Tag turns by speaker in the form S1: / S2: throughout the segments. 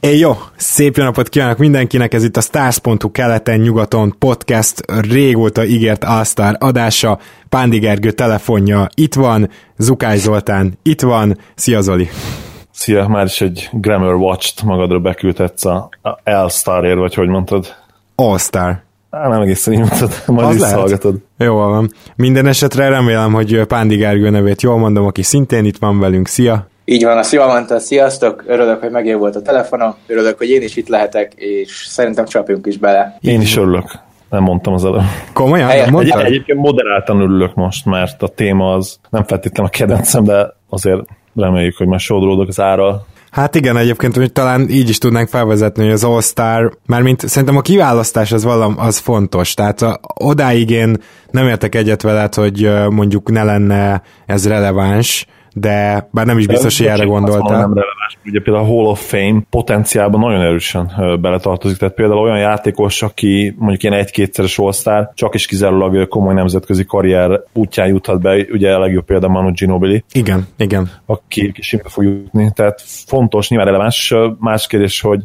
S1: Éj jó! Szép jó napot kívánok mindenkinek, ez itt a Stars.hu keleten-nyugaton podcast régóta ígért All-Star adása, Pándi Gergő telefonja itt van, Zukály Zoltán itt van, szia Zoli!
S2: Szia, már is egy Grammar Watch-t magadra beküldhetsz a, a All-Starért, vagy hogy mondtad?
S1: All-Star.
S2: Á, nem egészen így mondtad, majd visszahallgatod.
S1: Jó van. Minden esetre remélem, hogy Pándi Gergő nevét jól mondom, aki szintén itt van velünk. Szia!
S3: Így van, azt jól mondta, sziasztok, örülök, hogy megél volt a telefonom, örülök, hogy én is itt lehetek, és szerintem csapjunk is bele.
S2: Én is örülök. Nem mondtam az előbb.
S1: Komolyan?
S3: Helyet,
S1: Mondtad?
S2: Egy, egyébként moderáltan örülök most, mert a téma az nem feltétlenül a kedvencem, de azért reméljük, hogy már sodródok az ára.
S1: Hát igen, egyébként hogy talán így is tudnánk felvezetni, hogy az All-Star, mint szerintem a kiválasztás az valam, az fontos, tehát a, odáig én nem értek egyet veled, hogy mondjuk ne lenne ez releváns, de bár nem is biztos, hogy erre gondoltál.
S2: Nem releváns. Ugye például a Hall of Fame potenciálban nagyon erősen beletartozik, tehát például olyan játékos, aki mondjuk ilyen egy-kétszeres all csak is kizárólag komoly nemzetközi karrier útján juthat be, ugye a legjobb példa Manu Ginobili,
S1: Igen, igen.
S2: aki simán fog jutni, tehát fontos, nyilván releváns. Más kérdés, hogy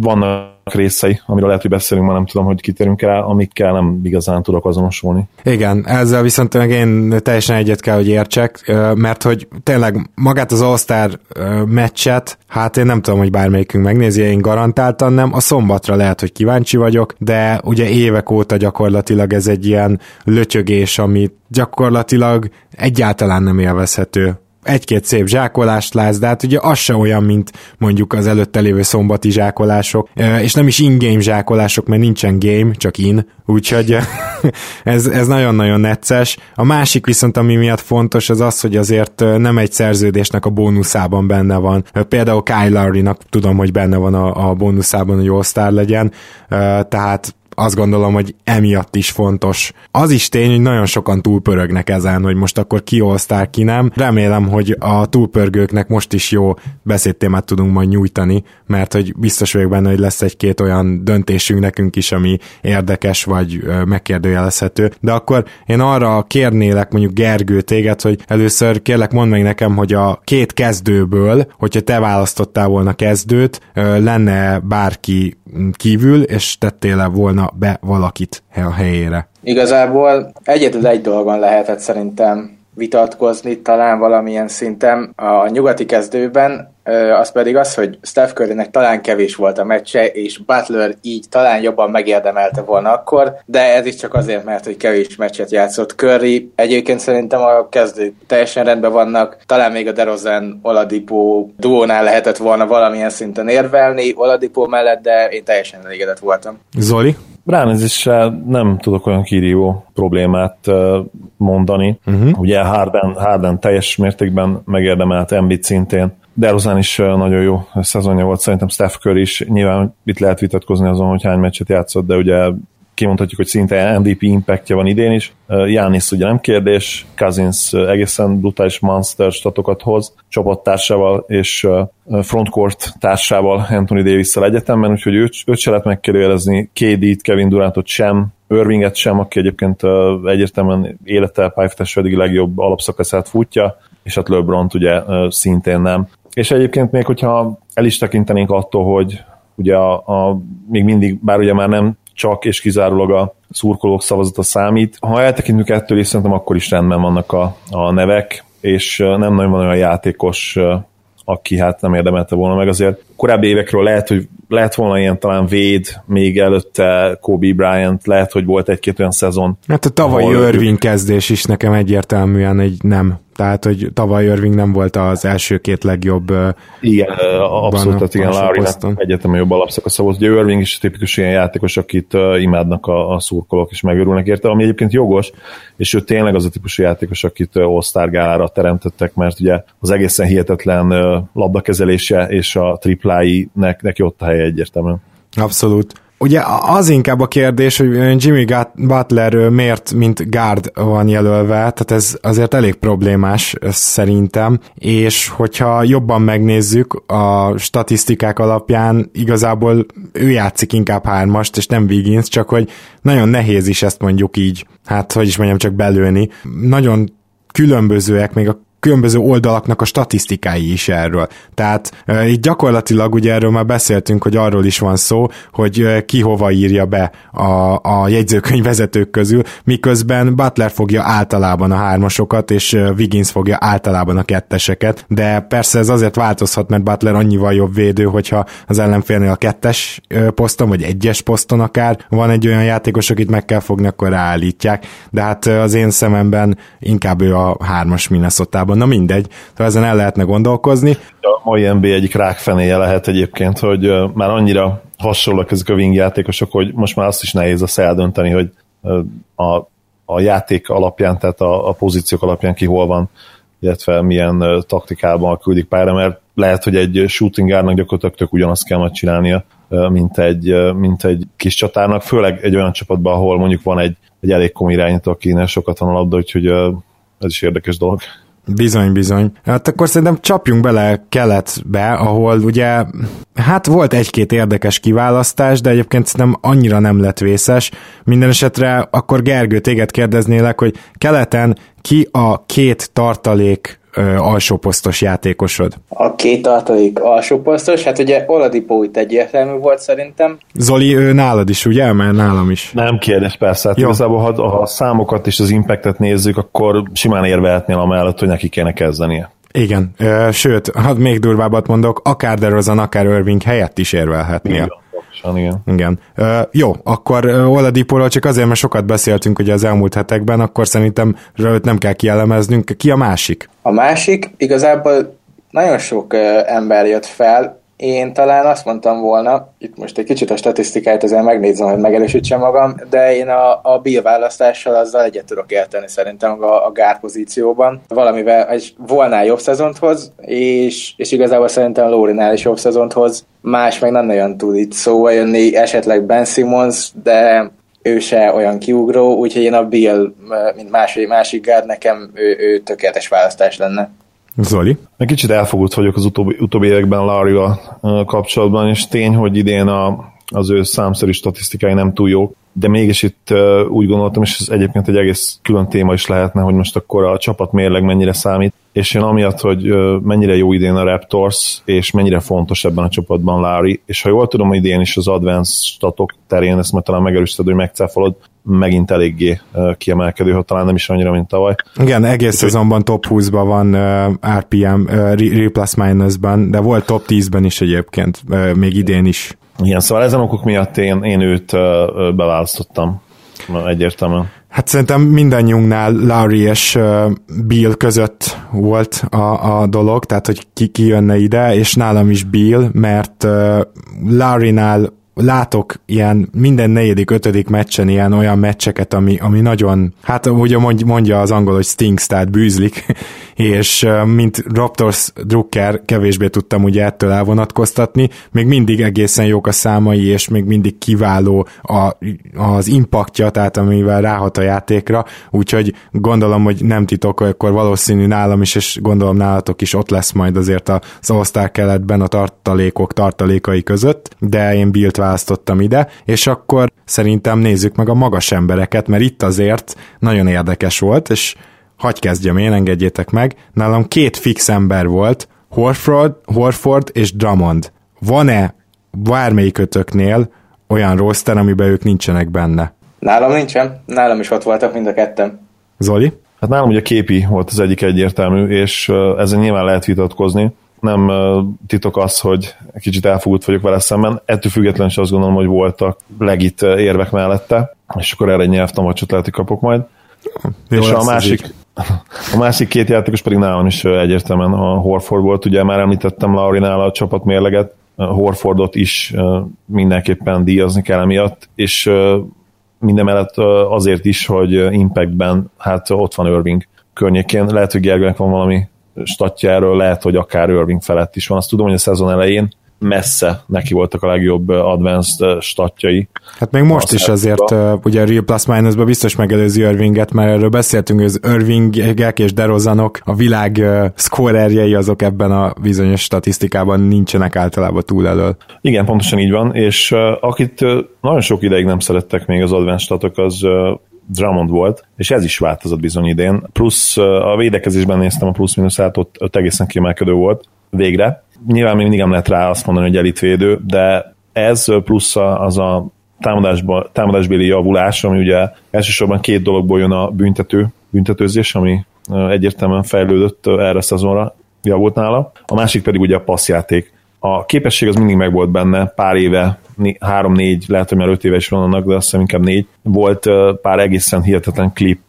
S2: vannak részei, amiről lehet, hogy beszélünk, ma nem tudom, hogy kitérünk rá, amikkel nem igazán tudok azonosulni.
S1: Igen, ezzel viszont meg én teljesen egyet kell, hogy értsek, mert hogy tényleg magát az All-Star meccset, hát én nem tudom, hogy bármelyikünk megnézi, én garantáltan nem. A szombatra lehet, hogy kíváncsi vagyok, de ugye évek óta gyakorlatilag ez egy ilyen lötyögés, ami gyakorlatilag egyáltalán nem élvezhető egy-két szép zsákolást látsz, de hát ugye az se olyan, mint mondjuk az előtte lévő szombati zsákolások, és nem is in-game zsákolások, mert nincsen game, csak in, úgyhogy ez, ez nagyon-nagyon necces. A másik viszont, ami miatt fontos, az az, hogy azért nem egy szerződésnek a bónuszában benne van. Például Kyle Lowry-nak tudom, hogy benne van a, a bónuszában, hogy All-Star legyen, tehát azt gondolom, hogy emiatt is fontos. Az is tény, hogy nagyon sokan túlpörögnek ezen, hogy most akkor ki all ki nem. Remélem, hogy a túlpörgőknek most is jó beszédtémát tudunk majd nyújtani, mert hogy biztos vagyok benne, hogy lesz egy-két olyan döntésünk nekünk is, ami érdekes vagy megkérdőjelezhető. De akkor én arra kérnélek mondjuk Gergő téged, hogy először kérlek mondd meg nekem, hogy a két kezdőből, hogyha te választottál volna kezdőt, lenne bárki kívül, és tettél volna be valakit a helyére.
S3: Igazából egyetlen egy dolgon lehetett szerintem vitatkozni talán valamilyen szinten a nyugati kezdőben, az pedig az, hogy Steph Currynek talán kevés volt a meccse, és Butler így talán jobban megérdemelte volna akkor, de ez is csak azért, mert hogy kevés meccset játszott Curry. Egyébként szerintem a kezdők teljesen rendben vannak, talán még a DeRozan Oladipo duónál lehetett volna valamilyen szinten érvelni Oladipo mellett, de én teljesen elégedett voltam.
S1: Zoli?
S2: Ránézésre nem tudok olyan kirívó problémát mondani. Uh-huh. Ugye Harden, Harden teljes mértékben megérdemelt Embiid szintén. DeRozan is nagyon jó szezonja volt, szerintem Steph Curry is. Nyilván itt lehet vitatkozni azon, hogy hány meccset játszott, de ugye kimondhatjuk, hogy szinte MVP impactja van idén is. Jánisz ugye nem kérdés, Cousins egészen brutális monster statokat hoz, csapattársával és frontcourt társával Anthony davis egyetemben, úgyhogy őt, őt se lehet megkérdőjelezni, KD-t, Kevin Durantot sem, Irvinget sem, aki egyébként egyértelműen élete pályafutása eddig legjobb alapszakaszát futja, és hát LeBron ugye szintén nem. És egyébként még, hogyha el is tekintenénk attól, hogy ugye a, a, még mindig, bár ugye már nem csak és kizárólag a szurkolók szavazata számít. Ha eltekintünk ettől is, szerintem akkor is rendben vannak a, a nevek, és nem nagyon van olyan játékos, aki hát nem érdemelte volna meg azért. Korábbi évekről lehet, hogy lehet volna ilyen talán Véd, még előtte Kobe Bryant, lehet, hogy volt egy-két olyan szezon.
S1: Hát a tavalyi Irving kezdés is nekem egyértelműen egy nem. Tehát, hogy tavaly Irving nem volt az első két legjobb
S2: Igen, abszolút, tehát igen, Lowry-nak egyetemű jobb alapszakasza volt. Ugye Irving is tipikus ilyen játékos, akit imádnak a, a szurkolók, és megörülnek érte, ami egyébként jogos, és ő tényleg az a típusú játékos, akit gálára teremtettek, mert ugye az egészen hihetetlen labdakezelése és a triplái-nek neki ott a helye egyértelműen.
S1: Abszolút. Ugye az inkább a kérdés, hogy Jimmy Butler miért mint guard van jelölve, tehát ez azért elég problémás szerintem, és hogyha jobban megnézzük a statisztikák alapján, igazából ő játszik inkább hármast, és nem Wiggins, csak hogy nagyon nehéz is ezt mondjuk így, hát hogy is mondjam, csak belőni. Nagyon különbözőek még a különböző oldalaknak a statisztikái is erről. Tehát itt gyakorlatilag ugye erről már beszéltünk, hogy arról is van szó, hogy ki hova írja be a, a jegyzőkönyv vezetők közül, miközben Butler fogja általában a hármasokat, és Wiggins fogja általában a ketteseket, de persze ez azért változhat, mert Butler annyival jobb védő, hogyha az ellenfélnél a kettes poszton, vagy egyes poszton akár van egy olyan játékos, akit meg kell fogni, akkor ráállítják, de hát az én szememben inkább ő a hármas minnesota Na mindegy, tehát ezen el lehetne gondolkozni.
S2: A mai NBA egyik rákfenéje lehet egyébként, hogy már annyira hasonlóak ezek a wing játékosok, hogy most már azt is nehéz a eldönteni, hogy a, a játék alapján, tehát a, a pozíciók alapján ki hol van, illetve milyen taktikában küldik pályára, mert lehet, hogy egy shooting guardnak gyakorlatilag tök ugyanazt kell majd csinálnia, mint egy, mint egy kis csatárnak, főleg egy olyan csapatban, ahol mondjuk van egy, egy elég komoly irányító, akinek sokat van a labda, úgyhogy ez is érdekes dolog.
S1: Bizony, bizony. Hát akkor szerintem csapjunk bele keletbe, ahol ugye, hát volt egy-két érdekes kiválasztás, de egyébként szerintem annyira nem lett vészes. Minden esetre akkor Gergő, téged kérdeznélek, hogy keleten ki a két tartalék alsóposztos játékosod?
S3: A két tartalék alsóposztos, hát ugye Oladipo itt egyértelmű volt szerintem.
S1: Zoli, ő nálad is, ugye? Mert nálam is.
S2: Nem kérdés, persze. Hát igazából, ha, ha a számokat és az impactet nézzük, akkor simán érvehetnél amellett, hogy neki kéne kezdenie.
S1: Igen, sőt, hát még durvábbat mondok, akár DeRozan, akár Irving helyett is érvelhetnél. Igen
S2: igen.
S1: igen. Uh, jó, akkor Oladipóról csak azért, mert sokat beszéltünk ugye az elmúlt hetekben, akkor szerintem őt nem kell kielemeznünk. Ki a másik?
S3: A másik igazából nagyon sok uh, ember jött fel, én talán azt mondtam volna, itt most egy kicsit a statisztikát azért megnézem, hogy megerősítsem magam, de én a, a Bill választással azzal egyet tudok érteni szerintem a, a gár pozícióban. Valamivel egy volná jobb szezont hoz, és, és igazából szerintem Lórinál is jobb szezont hoz. Más meg nem nagyon tud itt szóval jönni, esetleg Ben Simmons, de ő se olyan kiugró, úgyhogy én a Bill, mint másik, másik gárd, nekem ő, ő tökéletes választás lenne.
S1: Zoli?
S2: Egy kicsit elfogult vagyok az utóbbi, utóbbi években larry kapcsolatban, és tény, hogy idén a, az ő számszerű statisztikái nem túl jók, de mégis itt uh, úgy gondoltam, és ez egyébként egy egész külön téma is lehetne, hogy most akkor a csapat mérleg mennyire számít, és én amiatt, hogy uh, mennyire jó idén a Raptors, és mennyire fontos ebben a csapatban Larry, és ha jól tudom, idén is az advanced statok terén, ezt majd talán megerősíted, hogy megcáfolod, megint eléggé kiemelkedő, ha talán nem is annyira, mint tavaly.
S1: Igen, egész szezonban top 20-ban van uh, RPM, uh, plus minus-ban, de volt top 10-ben is egyébként, uh, még idén is.
S2: Igen, szóval ezen okok miatt én, én őt uh, beválasztottam egyértelműen.
S1: Hát szerintem mindannyiunknál Larry és Bill között volt a, a dolog, tehát hogy ki, ki jönne ide, és nálam is Bill, mert Larry-nál látok ilyen minden negyedik, ötödik meccsen ilyen olyan meccseket, ami, ami nagyon, hát ugye mondja az angol, hogy stinks, tehát bűzlik, és mint Raptors Drucker kevésbé tudtam ugye ettől elvonatkoztatni, még mindig egészen jók a számai, és még mindig kiváló a, az impaktja, tehát amivel ráhat a játékra, úgyhogy gondolom, hogy nem titok, akkor valószínű nálam is, és gondolom nálatok is ott lesz majd azért az all keletben a tartalékok tartalékai között, de én Bilt választottam ide, és akkor szerintem nézzük meg a magas embereket, mert itt azért nagyon érdekes volt, és hagy kezdjem én, engedjétek meg. Nálam két fix ember volt, Horford, Horford és Drummond. Van-e bármelyikötöknél olyan roster, amiben ők nincsenek benne?
S3: Nálam nincsen, nálam is ott voltak mind a ketten.
S1: Zoli?
S2: Hát nálam ugye képi volt az egyik egyértelmű, és ezen nyilván lehet vitatkozni nem titok az, hogy kicsit elfogult vagyok vele szemben. Ettől függetlenül is azt gondolom, hogy voltak legit érvek mellette, és akkor erre egy nyelvtamacsot lehet, hogy kapok majd. Jó, és a másik, a másik két játékos pedig nálam is egyértelműen a Horford volt. Ugye már említettem Laurinál a csapat mérleget, Horfordot is mindenképpen díjazni kell emiatt, és mindemellett azért is, hogy Impactben hát ott van Irving környékén. Lehet, hogy Gergőnek van valami statjáról lehet, hogy akár Irving felett is van. Azt tudom, hogy a szezon elején messze neki voltak a legjobb advanced statjai.
S1: Hát még most is azért uh, ugye a Real Plus minus biztos megelőzi Irvinget, mert erről beszéltünk, hogy az Irvingek és Derozanok, a világ uh, scorerjei azok ebben a bizonyos statisztikában nincsenek általában túl elől.
S2: Igen, pontosan így van, és uh, akit uh, nagyon sok ideig nem szerettek még az advanced statok, az Drummond volt, és ez is változott bizony idén. Plusz a védekezésben néztem a plusz-minuszát, ott, ott egészen kiemelkedő volt végre. Nyilván még mindig nem lehet rá azt mondani, hogy elitvédő, de ez plusz az a támadásbéli javulás, ami ugye elsősorban két dologból jön a büntető, büntetőzés, ami egyértelműen fejlődött erre a szezonra, javult nála. A másik pedig ugye a passzjáték. A képesség az mindig megvolt benne, pár éve, három-négy, lehet, hogy már öt éve is van annak, de azt hiszem inkább négy. Volt pár egészen hihetetlen klip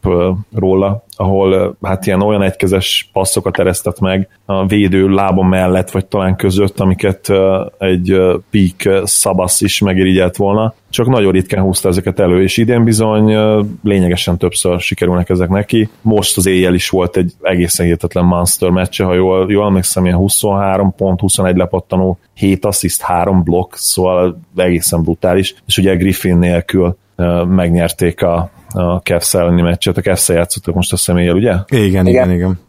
S2: róla, ahol hát ilyen olyan egykezes passzokat eresztett meg a védő lába mellett, vagy talán között, amiket egy peak szabasz is megirigyelt volna, csak nagyon ritkán húzta ezeket elő, és idén bizony lényegesen többször sikerülnek ezek neki. Most az éjjel is volt egy egészen hihetetlen monster meccse, ha jól, jól emlékszem, ilyen 23 pont, 21 lepattanó, 7 assist, 3 blokk, szóval egészen brutális, és ugye Griffin nélkül megnyerték a, a Cavs elleni meccset, a cavs játszottak most a személlyel, ugye?
S1: Igen, igen, igen. igen.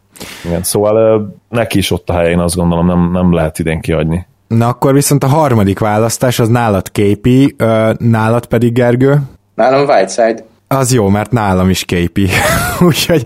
S2: igen szóval neki is ott a helye, én azt gondolom, nem, nem lehet idén kiadni.
S1: Na akkor viszont a harmadik választás az nálad képi, nálad pedig Gergő?
S3: Nálam Whiteside.
S1: Az jó, mert nálam is képi. Úgyhogy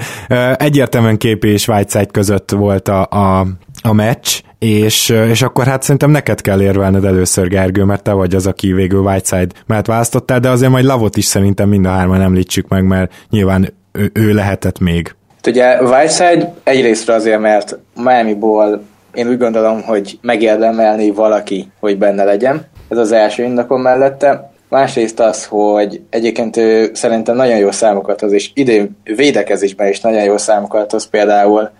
S1: egyértelműen képi és Whiteside között volt a, a, a meccs, és, és akkor hát szerintem neked kell érvelned először, Gergő, mert te vagy az, aki végül Whiteside mert választottál, de azért majd Lavot is szerintem mind a hárman említsük meg, mert nyilván ő, ő lehetett még.
S3: Ugye Whiteside egyrésztről azért, mert Miami-ból én úgy gondolom, hogy megérdemelni valaki, hogy benne legyen. Ez az első indokom mellette. Másrészt az, hogy egyébként ő szerintem nagyon jó számokat hoz, és idén védekezésben is nagyon jó számokat hoz, például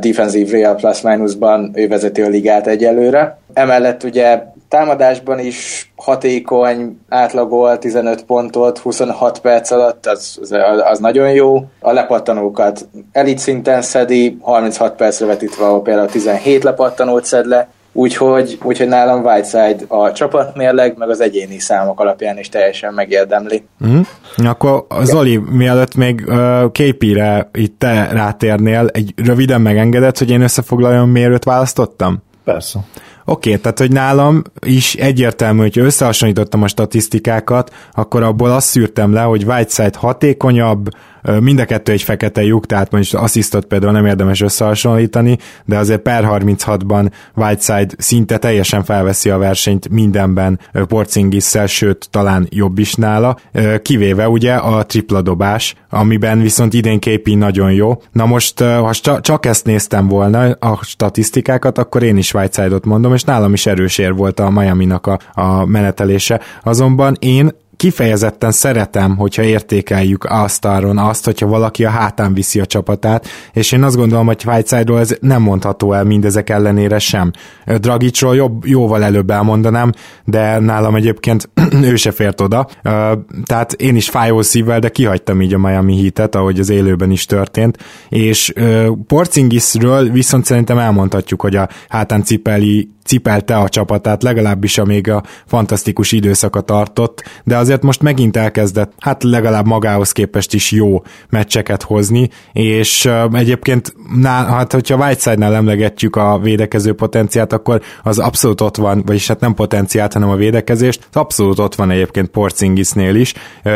S3: defensív real plus minusban ő vezeti a ligát egyelőre. Emellett ugye támadásban is hatékony, átlagol 15 pontot 26 perc alatt, az, az, az nagyon jó. A lepattanókat elit szinten szedi, 36 percre vetítve, ahol például 17 lepattanót szed le, Úgyhogy, úgyhogy nálam Whiteside a csapatmérleg, meg az egyéni számok alapján is teljesen megérdemli.
S1: Mm. Akkor Zoli, mielőtt még uh, KP-re itt te rátérnél, egy röviden megengedett, hogy én összefoglaljam, miért őt választottam?
S2: Persze.
S1: Oké, okay, tehát hogy nálam is egyértelmű, hogy összehasonlítottam a statisztikákat, akkor abból azt szűrtem le, hogy Whiteside hatékonyabb, Mind a kettő egy fekete lyuk, tehát most asszisztot például nem érdemes összehasonlítani, de azért per 36-ban Whiteside szinte teljesen felveszi a versenyt mindenben Porzingisszel, sőt talán jobb is nála, kivéve ugye a tripla dobás, amiben viszont idén képi nagyon jó. Na most, ha csak ezt néztem volna, a statisztikákat, akkor én is Whiteside-ot mondom, és nálam is erős ér volt a Miami-nak a, a menetelése. Azonban én kifejezetten szeretem, hogyha értékeljük arról, azt, hogyha valaki a hátán viszi a csapatát, és én azt gondolom, hogy Whiteside-ról ez nem mondható el mindezek ellenére sem. Dragicról jobb, jóval előbb elmondanám, de nálam egyébként ő se fért oda. Tehát én is fájó szívvel, de kihagytam így a Miami hitet, ahogy az élőben is történt, és Porcingisről viszont szerintem elmondhatjuk, hogy a hátán cipeli cipelte a csapatát, legalábbis amíg a fantasztikus időszaka tartott, de azért most megint elkezdett, hát legalább magához képest is jó meccseket hozni, és egyébként, ná, hát hogyha Whiteside-nál emlegetjük a védekező potenciát, akkor az abszolút ott van, vagyis hát nem potenciált, hanem a védekezést, az abszolút ott van egyébként Porcingisnél is,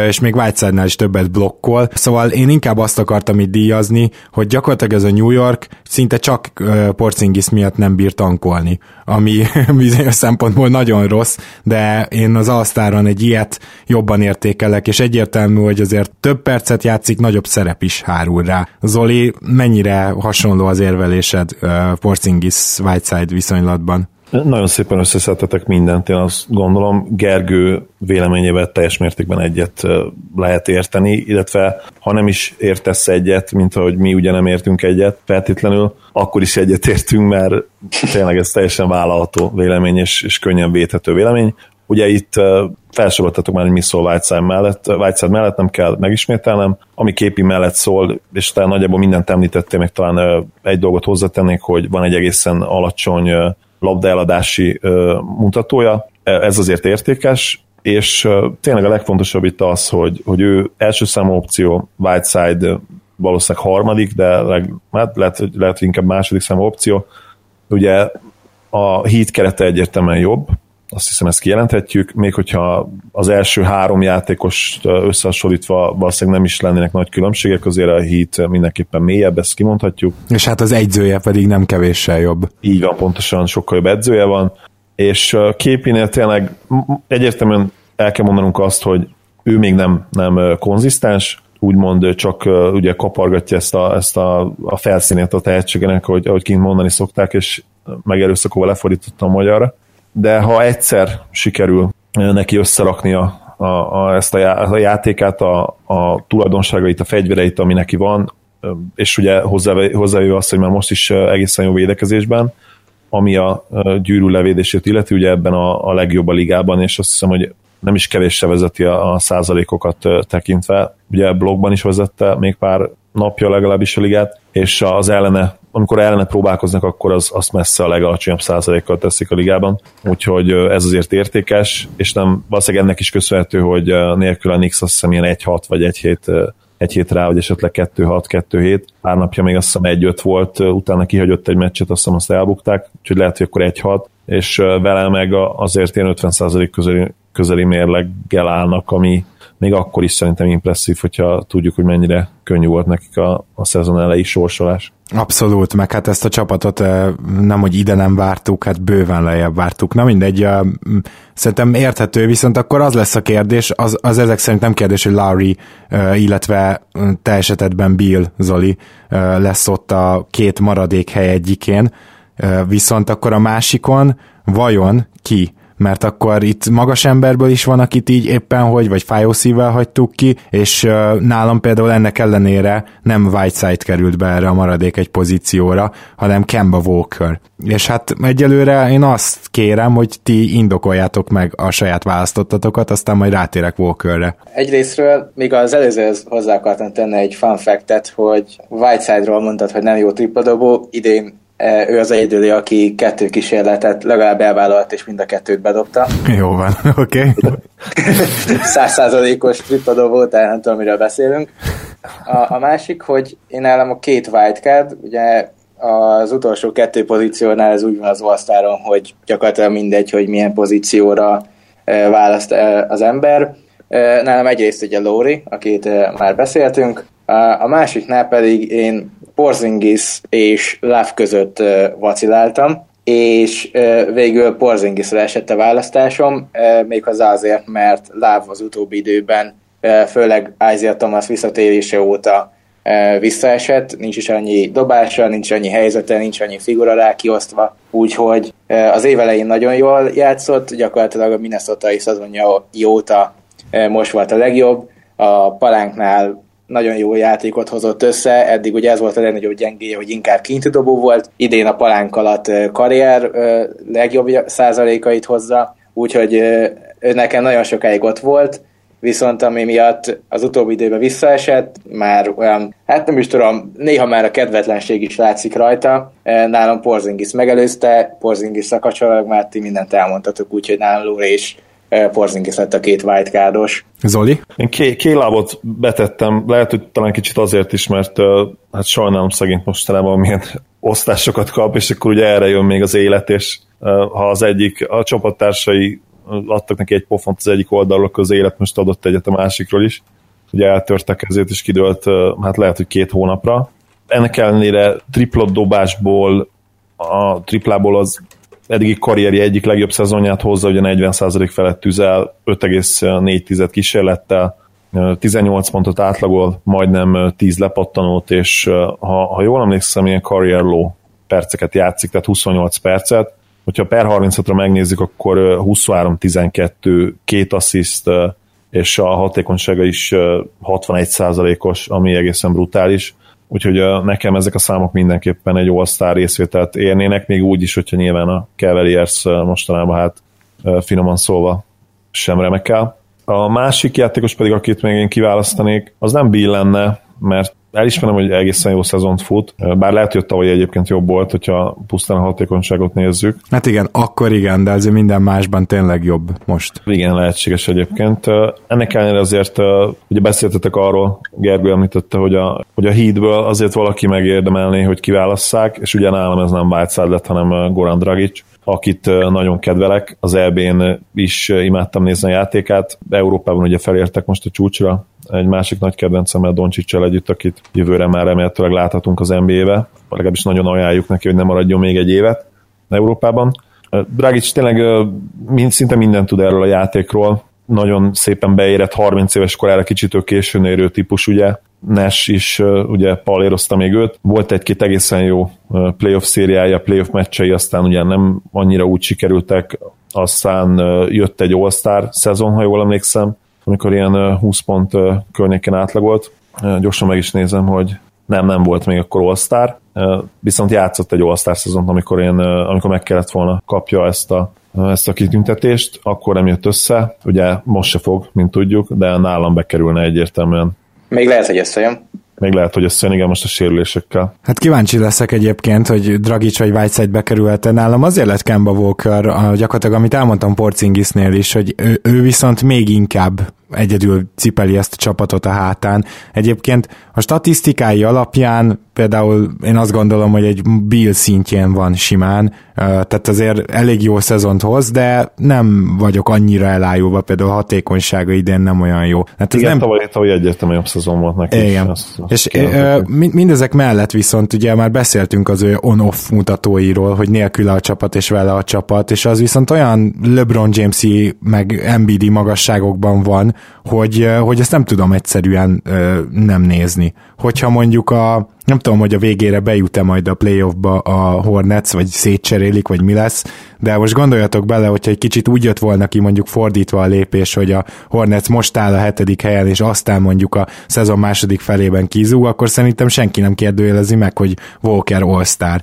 S1: és még Whiteside-nál is többet blokkol, szóval én inkább azt akartam itt díjazni, hogy gyakorlatilag ez a New York szinte csak Porzingis miatt nem bír tankolni, ami bizonyos szempontból nagyon rossz, de én az Alsztáron egy ilyet jobban értékelek, és egyértelmű, hogy azért több percet játszik, nagyobb szerep is hárul rá. Zoli, mennyire hasonló az érvelésed uh, Porzingis Whiteside viszonylatban?
S2: Nagyon szépen összeszedtetek mindent, én azt gondolom Gergő véleményével teljes mértékben egyet lehet érteni, illetve ha nem is értesz egyet, mint ahogy mi ugye nem értünk egyet feltétlenül, akkor is egyet értünk, mert tényleg ez teljesen vállalható vélemény és, és könnyen védhető vélemény. Ugye itt felsoroltatok már, hogy mi szól Whiteside mellett, Whiteside mellett nem kell megismételnem, ami képi mellett szól, és talán nagyjából mindent említettél, még talán egy dolgot hozzátennék, hogy van egy egészen alacsony labdaeladási mutatója, e, ez azért értékes, és tényleg a legfontosabb itt az, hogy, hogy ő első számú opció, Whiteside valószínűleg harmadik, de leg, hát lehet, lehet, hogy inkább második számú opció. Ugye a hit kerete egyértelműen jobb, azt hiszem ezt kijelenthetjük, még hogyha az első három játékos összehasonlítva valószínűleg nem is lennének nagy különbségek, azért a hit mindenképpen mélyebb, ezt kimondhatjuk.
S1: És hát az egyzője pedig nem kevéssel jobb.
S2: Így van, pontosan sokkal jobb edzője van, és képinél tényleg egyértelműen el kell mondanunk azt, hogy ő még nem, nem konzisztens, úgymond csak ugye kapargatja ezt a, ezt a, a felszínét a tehetségenek, ahogy, ahogy kint mondani szokták, és megerőszakolva lefordítottam magyarra. De ha egyszer sikerül neki összerakni a, a, ezt a, já, a játékát, a, a tulajdonságait, a fegyvereit, ami neki van, és ugye hozzávéve azt, hogy már most is egészen jó védekezésben, ami a gyűrű levédését illeti, ugye ebben a, a legjobb a ligában, és azt hiszem, hogy nem is kevéssé vezeti a, a százalékokat tekintve. Ugye blogban is vezette még pár napja legalábbis a ligát, és az ellene, amikor ellene próbálkoznak, akkor az, azt messze a legalacsonyabb százalékkal teszik a ligában, úgyhogy ez azért értékes, és nem valószínűleg ennek is köszönhető, hogy nélkül a Nix azt hiszem ilyen 1-6 vagy 1-7 egy hét rá, vagy esetleg 2-6, 2-7. Pár napja még azt hiszem 1-5 volt, utána kihagyott egy meccset, azt hiszem azt elbukták, úgyhogy lehet, hogy akkor 1-6, és vele meg azért ilyen 50% közeli, közeli mérleggel állnak, ami még akkor is szerintem impresszív, hogyha tudjuk, hogy mennyire könnyű volt nekik a, a szezon elejé sorsolás.
S1: Abszolút, meg hát ezt a csapatot nem, hogy ide nem vártuk, hát bőven lejjebb vártuk. Na mindegy, szerintem érthető, viszont akkor az lesz a kérdés, az, az ezek szerint nem kérdés, hogy Larry, illetve te esetedben Bill Zoli lesz ott a két maradék hely egyikén, viszont akkor a másikon vajon ki mert akkor itt magas emberből is van, akit így éppen hogy, vagy fájószívvel hagytuk ki, és nálam például ennek ellenére nem Whiteside került be erre a maradék egy pozícióra, hanem Kemba Walker. És hát egyelőre én azt kérem, hogy ti indokoljátok meg a saját választottatokat, aztán majd rátérek Walkerre.
S3: Egyrésztről még az előzőhöz hozzá akartam tenni egy fun fact hogy Whiteside-ról mondtad, hogy nem jó tripladobó, idén ő az egyedüli, aki kettő kísérletet legalább elvállalt, és mind a kettőt bedobta.
S1: Jó van, oké. Okay.
S3: Százszázalékos tripadó volt, tehát nem tudom, miről beszélünk. A, a másik, hogy én nálam a két wildcard, ugye az utolsó kettő pozíciónál ez úgy van az osztáron, hogy gyakorlatilag mindegy, hogy milyen pozícióra e, választ e, az ember. Nálam egyrészt ugye Lóri, akit már beszéltünk, a másiknál pedig én Porzingis és Love között vaciláltam, és végül Porzingisra esett a választásom, méghozzá azért, mert Love az utóbbi időben, főleg Isaiah Thomas visszatérése óta visszaesett, nincs is annyi dobása, nincs annyi helyzete, nincs annyi figura rá kiosztva, úgyhogy az év elején nagyon jól játszott, gyakorlatilag a Minnesota-i szezonja óta most volt a legjobb, a palánknál nagyon jó játékot hozott össze, eddig ugye ez volt a legnagyobb gyengéje, hogy inkább kinti dobó volt, idén a palánk alatt karrier legjobb százalékait hozza, úgyhogy ő nekem nagyon sokáig ott volt, viszont ami miatt az utóbbi időben visszaesett, már olyan, hát nem is tudom, néha már a kedvetlenség is látszik rajta. Nálam Porzingis megelőzte, Porzingis szakacsolag már ti mindent elmondtatok, úgyhogy nálam Lure is Porzingis lett a két wildcardos.
S1: Zoli?
S2: Én ké, kélábot betettem, lehet, hogy talán kicsit azért is, mert hát sajnálom szegényt mostanában milyen osztásokat kap, és akkor ugye erre jön még az élet, és ha az egyik, a csapattársai adtak neki egy pofont az egyik oldalról, az élet most adott egyet a másikról is, ugye eltörtek ezért, és kidőlt, hát lehet, hogy két hónapra. Ennek ellenére triplot dobásból, a triplából az eddigi karrierje egyik legjobb szezonját hozza, ugye 40% felett tüzel, 5,4 kísérlettel, 18 pontot átlagol, majdnem 10 lepattanót, és ha, ha jól emlékszem, ilyen career low perceket játszik, tehát 28 percet. Hogyha per 36-ra megnézzük, akkor 23-12, két assziszt, és a hatékonysága is 61%-os, ami egészen brutális úgyhogy nekem ezek a számok mindenképpen egy all részvételt érnének, még úgy is, hogyha nyilván a Cavaliers mostanában hát finoman szólva sem remekel. A másik játékos pedig, akit még én kiválasztanék, az nem Bill lenne, mert elismerem, hogy egészen jó szezont fut, bár lehet, hogy tavaly egyébként jobb volt, hogyha pusztán a hatékonyságot nézzük.
S1: Hát igen, akkor igen, de azért minden másban tényleg jobb most.
S2: Igen, lehetséges egyébként. Ennek ellenére azért, ugye beszéltetek arról, Gergő említette, hogy a, hogy a hídből azért valaki megérdemelné, hogy kiválasszák, és ugye nálam ez nem Whiteside lett, hanem Goran Dragic, akit nagyon kedvelek. Az EB-n is imádtam nézni a játékát. Európában ugye felértek most a csúcsra, egy másik nagy kedvencemmel Doncsicsel együtt, akit jövőre már remélhetőleg láthatunk az NBA-be. Legalábbis nagyon ajánljuk neki, hogy nem maradjon még egy évet Európában. Dragic tényleg mind, szinte mindent tud erről a játékról, nagyon szépen beérett 30 éves korára kicsit ő későn érő típus, ugye, Nash is ugye palérozta még őt. Volt egy-két egészen jó playoff szériája, playoff meccsei, aztán ugye nem annyira úgy sikerültek, aztán jött egy All-Star szezon, ha jól emlékszem, amikor ilyen 20 pont környéken átlagolt. Gyorsan meg is nézem, hogy nem, nem volt még akkor All-Star, viszont játszott egy All-Star szezont, amikor, én, amikor meg kellett volna kapja ezt a ezt a kitüntetést, akkor nem jött össze, ugye most se fog, mint tudjuk, de nálam bekerülne egyértelműen.
S3: Még lehet, hogy összejön.
S2: Még lehet, hogy összejön, igen, most a sérülésekkel.
S1: Hát kíváncsi leszek egyébként, hogy Dragic vagy Whiteside bekerülhet nálam. Azért lett Kemba Walker, gyakorlatilag amit elmondtam Porcingisnél is, hogy ő, ő viszont még inkább egyedül cipeli ezt a csapatot a hátán. Egyébként a statisztikái alapján például én azt gondolom, hogy egy Bill szintjén van simán, tehát azért elég jó szezont hoz, de nem vagyok annyira elájulva, például a hatékonysága idén nem olyan jó.
S2: Hát ez Igen, nem... tavaly, tavaly egyértelműen jobb szezon volt neki.
S1: Igen. Azt, azt és mindezek mellett viszont ugye már beszéltünk az ő on-off mutatóiról, hogy nélküle a csapat és vele a csapat, és az viszont olyan LeBron james meg MBD magasságokban van, hogy, hogy ezt nem tudom egyszerűen nem nézni. Hogyha mondjuk a nem tudom, hogy a végére bejut-e majd a playoffba a Hornets, vagy szétcserélik, vagy mi lesz, de most gondoljatok bele, hogyha egy kicsit úgy jött volna ki mondjuk fordítva a lépés, hogy a Hornets most áll a hetedik helyen, és aztán mondjuk a szezon második felében kizúg, akkor szerintem senki nem kérdőjelezi meg, hogy Walker All-Star.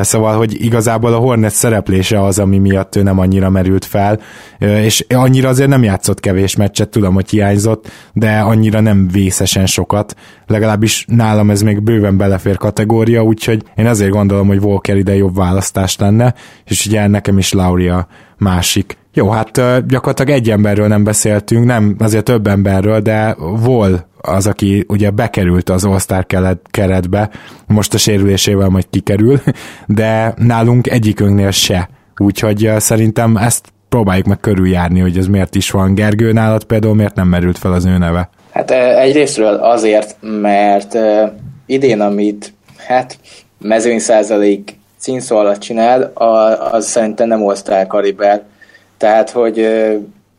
S1: Szóval, hogy igazából a Hornets szereplése az, ami miatt ő nem annyira merült fel, és annyira azért nem játszott kevés meccset, tudom, hogy hiányzott, de annyira nem vészesen sokat, legalábbis nálam ez még bőven belefér kategória, úgyhogy én azért gondolom, hogy Walker ide jobb választás lenne, és ugye nekem is Lauria másik. Jó, hát gyakorlatilag egy emberről nem beszéltünk, nem azért több emberről, de Vol az, aki ugye bekerült az All-Star keretbe, most a sérülésével majd kikerül, de nálunk egyikünknél se. Úgyhogy szerintem ezt próbáljuk meg körüljárni, hogy ez miért is van. Gergő nálad például miért nem merült fel az ő neve?
S3: Hát egyrésztről azért, mert idén, amit hát mezőny százalék címszó alatt csinál, az szerintem nem all kaliber. Tehát, hogy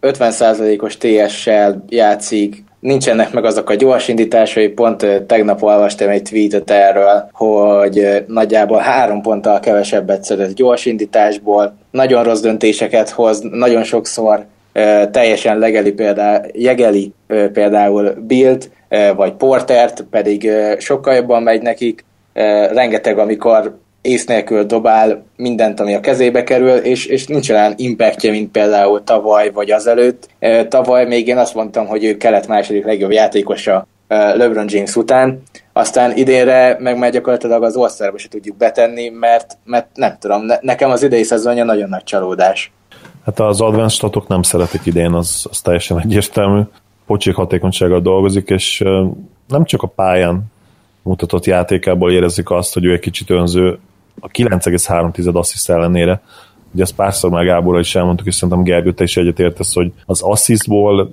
S3: 50%-os TS-sel játszik, nincsenek meg azok a gyors indításai, pont tegnap olvastam egy tweetet erről, hogy nagyjából három ponttal kevesebbet szedett gyors indításból, nagyon rossz döntéseket hoz, nagyon sokszor teljesen legeli például, jegeli például Bilt, vagy Portert, pedig sokkal jobban megy nekik, rengeteg, amikor ész nélkül dobál mindent, ami a kezébe kerül, és, és nincs olyan impactje, mint például tavaly vagy azelőtt. Tavaly még én azt mondtam, hogy ő kelet második legjobb játékosa LeBron James után, aztán idénre meg már gyakorlatilag az országba se tudjuk betenni, mert, mert nem tudom, ne, nekem az idei szezonja nagyon nagy csalódás.
S2: Hát az advanced statok nem szeretik idén, az, az teljesen egyértelmű. Pocsék hatékonysággal dolgozik, és nem csak a pályán mutatott játékából érezzük azt, hogy ő egy kicsit önző, a 9,3 assziszt ellenére, ugye ezt párszor már Gáborra is elmondtuk, és szerintem Gergő, te is egyetértesz, hogy az asszisztból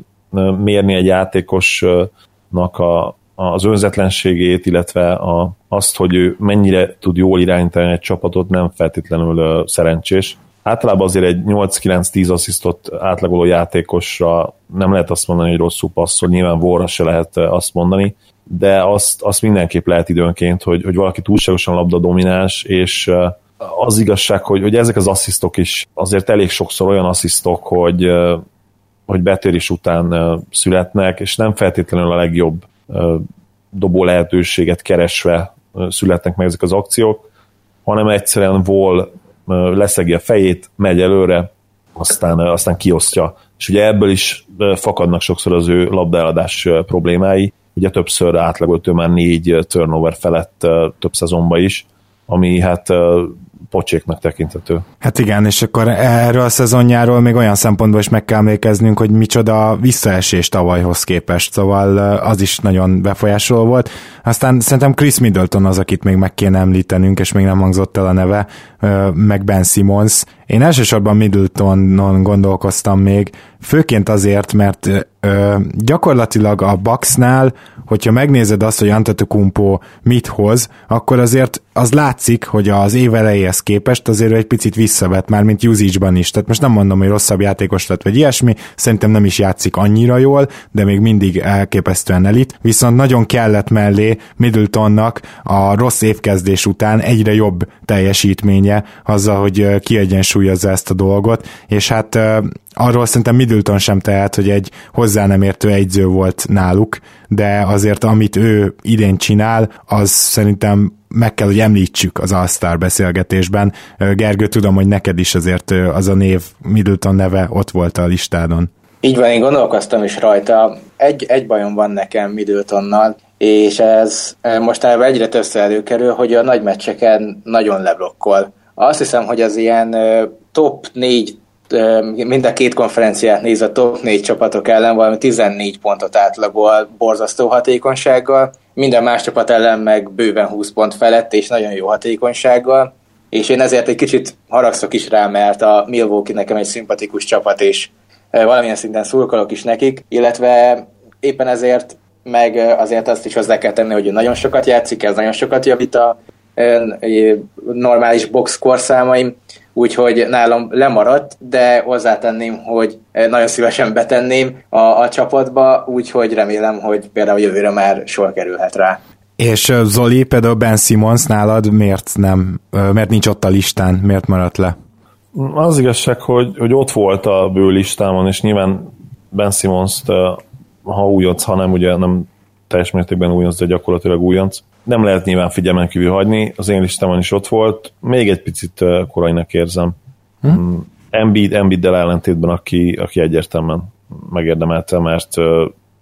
S2: mérni egy játékosnak a, az önzetlenségét, illetve a, azt, hogy ő mennyire tud jól irányítani egy csapatot, nem feltétlenül szerencsés. Általában azért egy 8-9-10 asszisztot átlagoló játékosra nem lehet azt mondani, hogy rosszul passzol, nyilván vorra se lehet azt mondani, de azt, azt mindenképp lehet időnként, hogy, hogy valaki túlságosan labda domináns, és az igazság, hogy, hogy ezek az asszisztok is azért elég sokszor olyan asszisztok, hogy, hogy betérés után születnek, és nem feltétlenül a legjobb dobó lehetőséget keresve születnek meg ezek az akciók, hanem egyszerűen vol leszegi a fejét, megy előre, aztán, aztán kiosztja. És ugye ebből is fakadnak sokszor az ő labdaeladás problémái, ugye többször átlagolt ő már négy turnover felett több szezonban is, ami hát pocséknak tekintető.
S1: Hát igen, és akkor erről a szezonjáról még olyan szempontból is meg kell emlékeznünk, hogy micsoda visszaesés tavalyhoz képest, szóval az is nagyon befolyásoló volt. Aztán szerintem Chris Middleton az, akit még meg kéne említenünk, és még nem hangzott el a neve, meg Ben Simmons, Én elsősorban Middletonon gondolkoztam még, főként azért, mert ö, gyakorlatilag a Bucksnál, hogyha megnézed azt, hogy Antetokumpo mit hoz, akkor azért az látszik, hogy az év elejéhez képest azért egy picit visszavet már, mint usage is. Tehát most nem mondom, hogy rosszabb játékos lett, vagy ilyesmi, szerintem nem is játszik annyira jól, de még mindig elképesztően elit. Viszont nagyon kellett mellé Middletonnak a rossz évkezdés után egyre jobb teljesítménye azzal, hogy kiegyensúlyozza ezt a dolgot, és hát arról szerintem Middleton sem tehet, hogy egy hozzá nem értő egyző volt náluk, de azért amit ő idén csinál, az szerintem meg kell, hogy említsük az All-Star beszélgetésben. Gergő, tudom, hogy neked is azért az a név, Middleton neve ott volt a listádon.
S3: Így van, én gondolkoztam is rajta. Egy, egy bajom van nekem Middletonnal, és ez mostanában egyre többször előkerül, hogy a nagy meccseken nagyon leblokkol. Azt hiszem, hogy az ilyen top 4 mind a két konferenciát néz a top 4 csapatok ellen, valami 14 pontot átlagol borzasztó hatékonysággal, minden más csapat ellen meg bőven 20 pont felett, és nagyon jó hatékonysággal, és én ezért egy kicsit haragszok is rá, mert a Milwaukee nekem egy szimpatikus csapat, és valamilyen szinten szurkolok is nekik, illetve éppen ezért meg azért azt is hozzá kell tenni, hogy nagyon sokat játszik, ez nagyon sokat javít a normális box korszámaim, úgyhogy nálam lemaradt, de hozzátenném, hogy nagyon szívesen betenném a, a csapatba, úgyhogy remélem, hogy például jövőre már sor kerülhet rá.
S1: És Zoli, például Ben Simmons nálad miért nem, miért nincs ott a listán, miért maradt le?
S2: Az igazság, hogy, hogy ott volt a bő listámon, és nyilván Ben simmons ha újonc, ha nem, ugye nem teljes mértékben újonc, de gyakorlatilag újonc. Nem lehet nyilván figyelmen kívül hagyni, az én listámon is ott volt, még egy picit korainak érzem. Hm? Mm, Embiid, Embiiddel ellentétben, aki, aki egyértelműen megérdemelte, mert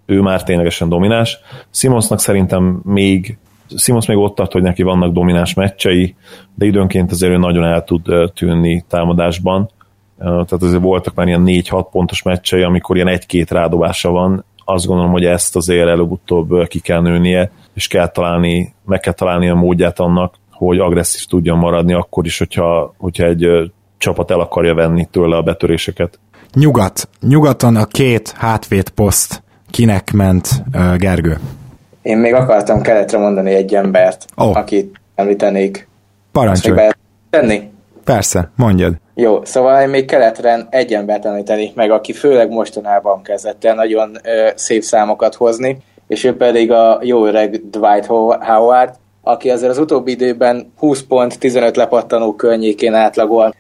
S2: ő már ténylegesen domináns. Simonsnak szerintem még Simons még ott tart, hogy neki vannak domináns meccsei, de időnként azért ő nagyon el tud tűnni támadásban. Tehát azért voltak már ilyen 4-6 pontos meccsei, amikor ilyen egy-két rádobása van, azt gondolom, hogy ezt azért előbb-utóbb ki kell nőnie, és kell találni, meg kell találni a módját annak, hogy agresszív tudjon maradni akkor is, hogyha, hogyha egy csapat el akarja venni tőle a betöréseket.
S1: Nyugat. Nyugaton a két hátvét poszt. Kinek ment uh, Gergő?
S3: Én még akartam keletre mondani egy embert, oh. akit említenék.
S1: Parancsolj. tenni? Persze, mondjad.
S3: Jó, szóval én még keletre egy embert említenék meg, aki főleg mostanában kezdett el nagyon ö, szép számokat hozni, és ő pedig a jó öreg Dwight Howard, aki azért az utóbbi időben 20 pont, 15 lepattanó környékén átlagol.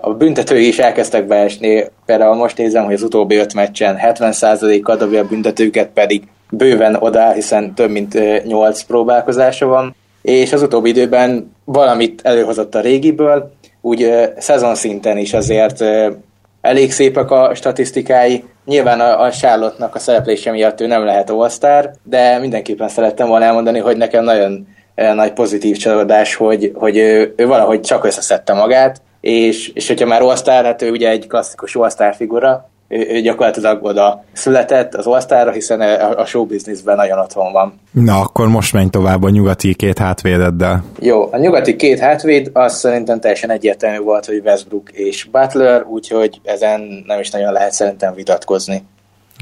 S3: A büntetői is elkezdtek beesni, például most nézem, hogy az utóbbi 5 meccsen 70%-kal dobja a büntetőket, pedig bőven oda, hiszen több mint 8 próbálkozása van, és az utóbbi időben valamit előhozott a régiből, úgy szezon szinten is azért elég szépek a statisztikái. Nyilván a, a Charlotte-nak a szereplése miatt ő nem lehet all de mindenképpen szerettem volna elmondani, hogy nekem nagyon nagy pozitív csalódás, hogy, hogy ő, ő valahogy csak összeszedte magát, és, és hogyha már all hát ő ugye egy klasszikus all figura, gyakorlatilag oda született az osztára, hiszen a, a show businessben nagyon otthon van.
S1: Na, akkor most menj tovább a nyugati két hátvédeddel.
S3: Jó, a nyugati két hátvéd, az szerintem teljesen egyértelmű volt, hogy Westbrook és Butler, úgyhogy ezen nem is nagyon lehet szerintem vitatkozni.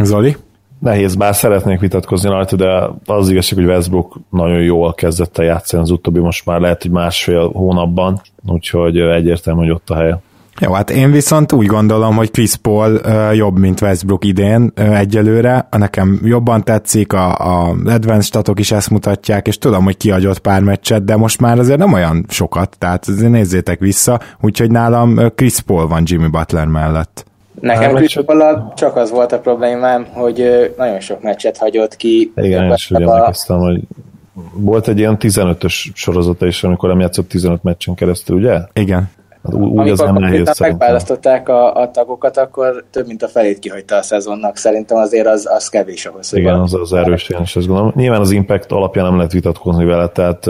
S1: Zoli?
S2: Nehéz, bár szeretnék vitatkozni rajta, de az igazság, hogy Westbrook nagyon jól kezdett el játszani az utóbbi most már lehet, hogy másfél hónapban, úgyhogy egyértelmű, hogy ott a helye.
S1: Jó, hát én viszont úgy gondolom, hogy Chris Paul uh, jobb, mint Westbrook idén uh, egyelőre. Nekem jobban tetszik, a, a advanced statok is ezt mutatják, és tudom, hogy kiagyott pár meccset, de most már azért nem olyan sokat, tehát azért nézzétek vissza, úgyhogy nálam Chris Paul van Jimmy Butler mellett.
S3: Nekem Chris paul csak az volt a problémám, hogy nagyon sok meccset hagyott ki.
S2: Igen, és úgy emlékeztem, hogy volt egy ilyen 15-ös sorozata is, amikor nem játszott 15 meccsen keresztül, ugye?
S1: Igen.
S3: Hát úgy Amikor az nem nehéz megválasztották a, a tagokat, akkor több mint a felét kihagyta a szezonnak. Szerintem azért az, az kevés ahhoz.
S2: Igen, az, az erős, én is azt gondolom. Nyilván az impact alapján nem lehet vitatkozni vele, tehát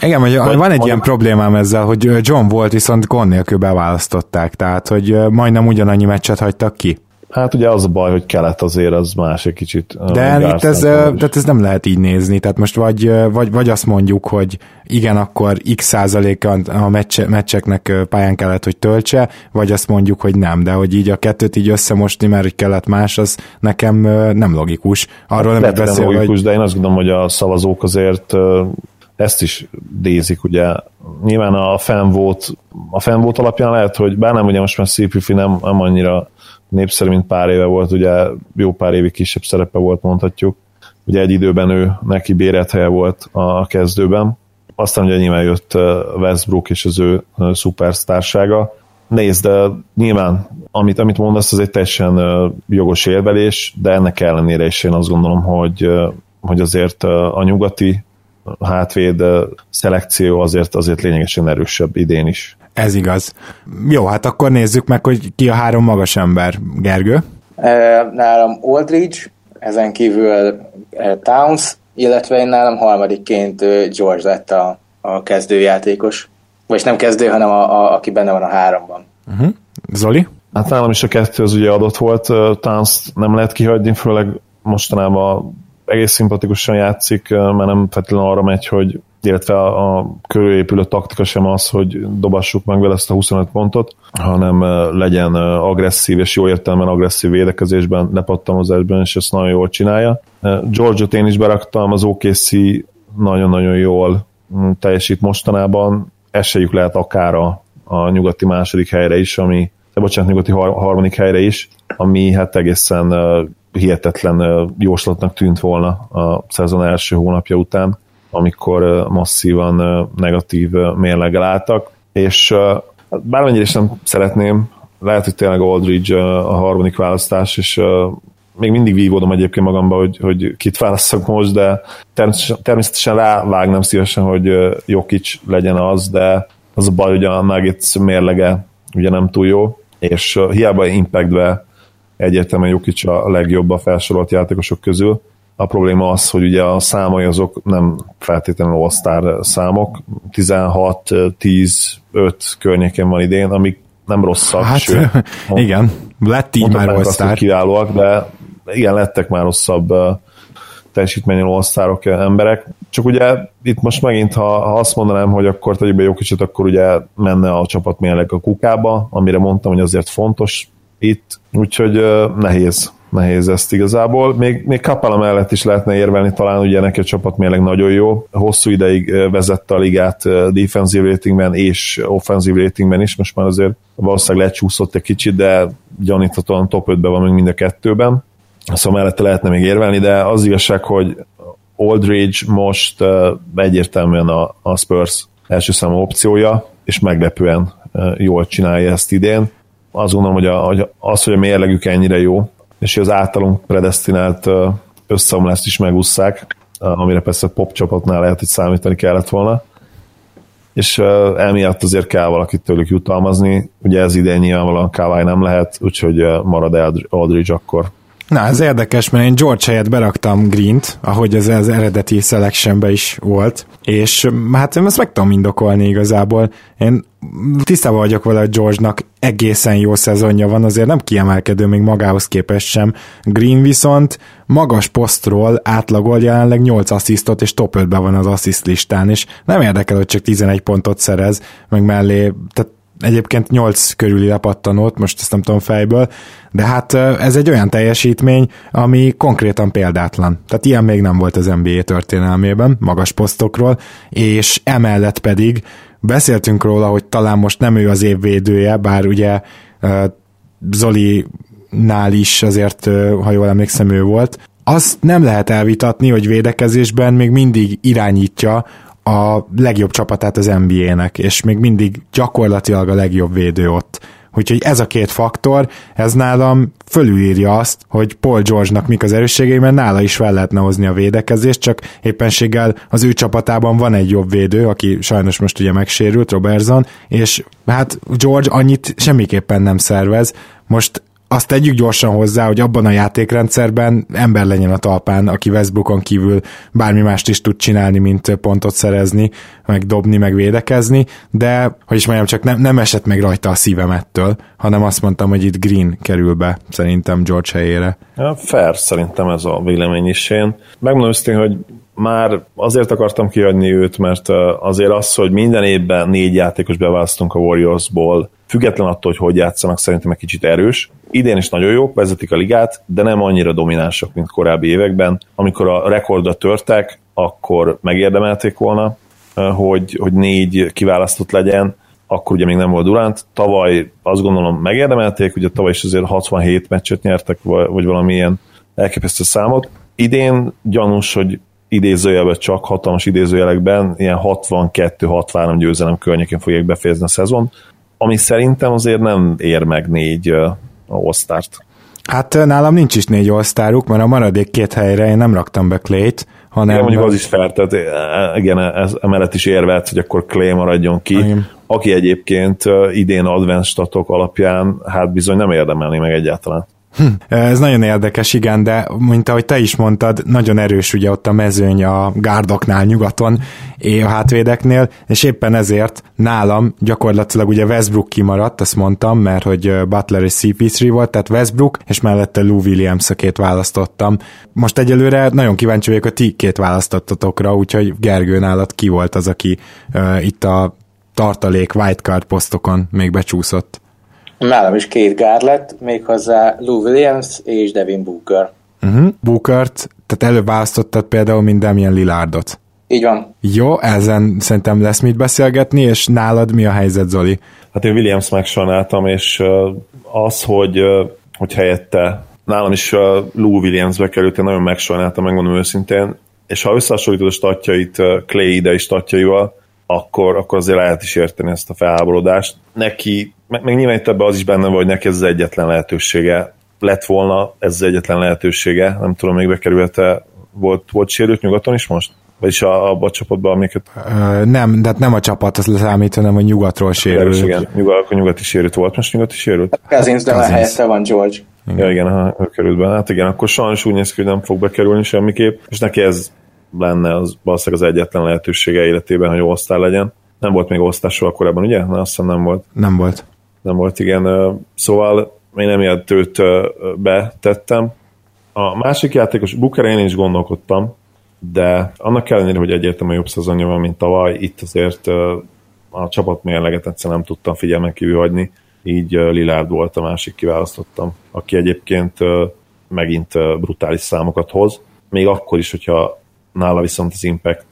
S1: igen, hogy van, van egy ilyen problémám ezzel, hogy John volt, viszont gond nélkül beválasztották, tehát hogy majdnem ugyanannyi meccset hagytak ki.
S2: Hát ugye az a baj, hogy kelet azért az más egy kicsit.
S1: De itt ez, tehát ez nem lehet így nézni, tehát most vagy, vagy, vagy azt mondjuk, hogy igen, akkor x százaléka a meccse, meccseknek pályán kellett, hogy töltse, vagy azt mondjuk, hogy nem, de hogy így a kettőt így összemosni, mert hogy kellett más, az nekem nem logikus. Arról nem
S2: beszél, logikus, hogy... de én azt gondolom, hogy a szavazók azért ezt is dézik, ugye nyilván a fanvote, a fanvote alapján lehet, hogy bár nem ugye most már CPF nem, nem annyira népszerű, mint pár éve volt, ugye jó pár évi kisebb szerepe volt, mondhatjuk. Ugye egy időben ő neki bérelt helye volt a kezdőben. Aztán ugye nyilván jött Westbrook és az ő szupersztársága. Nézd, de nyilván, amit, amit mondasz, az egy teljesen jogos érvelés, de ennek ellenére is én azt gondolom, hogy, hogy azért a nyugati hátvéd szelekció azért, azért lényegesen erősebb idén is.
S1: Ez igaz. Jó, hát akkor nézzük meg, hogy ki a három magas ember. Gergő?
S3: Nálam Aldridge, ezen kívül Towns, illetve én nálam harmadikként George lett a, a kezdőjátékos. Vagy nem kezdő, hanem a, a, aki benne van a háromban.
S1: Uh-huh. Zoli?
S2: Hát nálam is a kettő az ugye adott volt, Towns nem lehet kihagyni, főleg mostanában egész szimpatikusan játszik, mert nem feltétlenül arra megy, hogy illetve a, körülépülő taktika sem az, hogy dobassuk meg vele ezt a 25 pontot, hanem legyen agresszív és jó értelemben agresszív védekezésben, lepattanozásban, és ezt nagyon jól csinálja. George-ot én is beraktam, az OKC nagyon-nagyon jól mm, teljesít mostanában, esélyük lehet akár a, a nyugati második helyre is, ami, de bocsánat, nyugati har- harmadik helyre is, ami hát egészen hihetetlen jóslatnak tűnt volna a szezon első hónapja után, amikor masszívan negatív mérleggel álltak, és hát bármennyire is nem szeretném, lehet, hogy tényleg Aldridge a harmadik választás, és még mindig vívódom egyébként magamba, hogy, hogy kit válasszak most, de természetesen, természetesen rávágnám szívesen, hogy Jokic legyen az, de az a baj, hogy a Nuggets mérlege ugye nem túl jó, és hiába impactbe egyértelműen Jokic a legjobb a felsorolt játékosok közül. A probléma az, hogy ugye a számai azok nem feltétlenül all számok, 16, 10, 5 környékén van idén, amik nem rosszak,
S1: hát, sőt, igen, lett így már all
S2: kiválóak, de igen, lettek már rosszabb teljesítményen all emberek. Csak ugye itt most megint, ha, ha azt mondanám, hogy akkor tegyük be Jokicot, akkor ugye menne a csapat mérleg a kukába, amire mondtam, hogy azért fontos itt, úgyhogy nehéz, nehéz ezt igazából. Még, még Kapala mellett is lehetne érvelni, talán ugye neki a csapat mérleg nagyon jó. Hosszú ideig vezette a ligát defensive ratingben és offensive ratingben is, most már azért valószínűleg lecsúszott egy kicsit, de gyaníthatóan top 5-ben van még mind a kettőben. Szóval mellette lehetne még érvelni, de az igazság, hogy Aldridge most egyértelműen a, a Spurs első számú opciója, és meglepően jól csinálja ezt idén azt gondolom, hogy, a, hogy az, hogy a mérlegük ennyire jó, és hogy az általunk predestinált összeomlást is megúszszák, amire persze pop csapatnál lehet, hogy számítani kellett volna, és emiatt azért kell valakit tőlük jutalmazni, ugye ez idén nyilvánvalóan Kawai nem lehet, úgyhogy marad Aldridge akkor.
S1: Na, ez érdekes, mert én George helyett beraktam Green-t, ahogy ez az eredeti selectionbe is volt, és hát én ezt meg tudom indokolni igazából. Én tisztában vagyok vele, hogy George-nak egészen jó szezonja van, azért nem kiemelkedő még magához képest sem. Green viszont magas posztról átlagol jelenleg 8 asszisztot, és top 5-ben van az assziszt listán, és nem érdekel, hogy csak 11 pontot szerez, meg mellé, tehát egyébként 8 körüli lepattanót, most ezt nem tudom fejből, de hát ez egy olyan teljesítmény, ami konkrétan példátlan. Tehát ilyen még nem volt az NBA történelmében, magas posztokról, és emellett pedig beszéltünk róla, hogy talán most nem ő az évvédője, bár ugye Zoli nál is azért, ha jól emlékszem, ő volt. Azt nem lehet elvitatni, hogy védekezésben még mindig irányítja a legjobb csapatát az NBA-nek, és még mindig gyakorlatilag a legjobb védő ott. Úgyhogy ez a két faktor, ez nálam fölülírja azt, hogy Paul George-nak mik az erősségei, mert nála is fel lehetne hozni a védekezést, csak éppenséggel az ő csapatában van egy jobb védő, aki sajnos most ugye megsérült, Robertson, és hát George annyit semmiképpen nem szervez. Most azt tegyük gyorsan hozzá, hogy abban a játékrendszerben ember legyen a talpán, aki Westbrookon kívül bármi mást is tud csinálni, mint pontot szerezni, meg dobni, meg védekezni, de, hogy is mondjam, csak nem, nem esett meg rajta a szívem ettől, hanem azt mondtam, hogy itt Green kerül be szerintem George helyére.
S2: Ja, fair szerintem ez a vélemény is én. Megmondom őszintén, hogy már azért akartam kiadni őt, mert azért az, hogy minden évben négy játékos beválasztunk a Warriorsból, független attól, hogy hogy játszanak, szerintem egy kicsit erős. Idén is nagyon jók, vezetik a ligát, de nem annyira dominánsak, mint korábbi években. Amikor a rekordra törtek, akkor megérdemelték volna, hogy, hogy négy kiválasztott legyen, akkor ugye még nem volt Durant. Tavaly azt gondolom megérdemelték, ugye tavaly is azért 67 meccset nyertek, vagy valamilyen elképesztő számot. Idén gyanús, hogy idézőjelben csak hatalmas idézőjelekben ilyen 62-63 győzelem környékén fogják befejezni a szezon, ami szerintem azért nem ér meg négy uh, osztárt.
S1: Hát nálam nincs is négy osztáruk, mert a maradék két helyre én nem raktam be Clay-t, hanem...
S2: Igen, mondjuk az is fel, tehát igen, ez, emellett is érvelt, hogy akkor Clay maradjon ki, igen. aki egyébként idén advanced statok alapján hát bizony nem érdemelni meg egyáltalán.
S1: Hm, ez nagyon érdekes, igen, de mint ahogy te is mondtad, nagyon erős ugye ott a mezőny a gárdoknál nyugaton, a hátvédeknél, és éppen ezért nálam gyakorlatilag ugye Westbrook kimaradt, azt mondtam, mert hogy Butler és CP3 volt, tehát Westbrook, és mellette Lou williams két választottam. Most egyelőre nagyon kíváncsi vagyok, a ti két választottatokra, úgyhogy Gergő nálad ki volt az, aki uh, itt a tartalék wildcard posztokon még becsúszott.
S3: Nálam is két gár lett, méghozzá Lou Williams és Devin Booker.
S1: Uh-huh. Bookert, tehát előbb választottad például, mint Damian Lillardot.
S3: Így van.
S1: Jó, ezen szerintem lesz mit beszélgetni, és nálad mi a helyzet, Zoli?
S2: Hát én Williams megsajnáltam, és az, hogy, hogy helyette nálam is Lou Williams került, én nagyon megsajnáltam, megmondom őszintén, és ha összehasonlítod a statjait Clay ide is statjaival, akkor, akkor azért lehet is érteni ezt a felháborodást. Neki, meg, meg nyilván itt ebben az is benne van, hogy neki ez az egyetlen lehetősége lett volna, ez az egyetlen lehetősége, nem tudom, még bekerülte, volt, volt sérült nyugaton is most? Vagyis a, abba a csapatban, amiket...
S1: Ö, nem, de hát nem a csapat az számít, hanem a nyugatról sérült.
S2: Igen, nyugat, akkor nyugati sérült volt, most nyugati sérült?
S3: Cousins, de már helyette van George.
S2: Igen. Ja, igen, ha ő került be. Hát igen, akkor sajnos úgy néz ki, hogy nem fog bekerülni semmiképp, és neki ez lenne az valószínűleg az egyetlen lehetősége életében, hogy osztál legyen. Nem volt még osztás soha korábban, ugye? Na, azt hiszem nem volt.
S1: Nem volt.
S2: Nem volt, igen. Szóval én emiatt őt betettem. A másik játékos, Booker én is gondolkodtam, de annak ellenére, hogy egyértelműen jobb szezonja van, mint tavaly, itt azért a csapat mérleget egyszer nem tudtam figyelmen kívül hagyni, így Lilárd volt a másik kiválasztottam, aki egyébként megint brutális számokat hoz, még akkor is, hogyha nála viszont az impact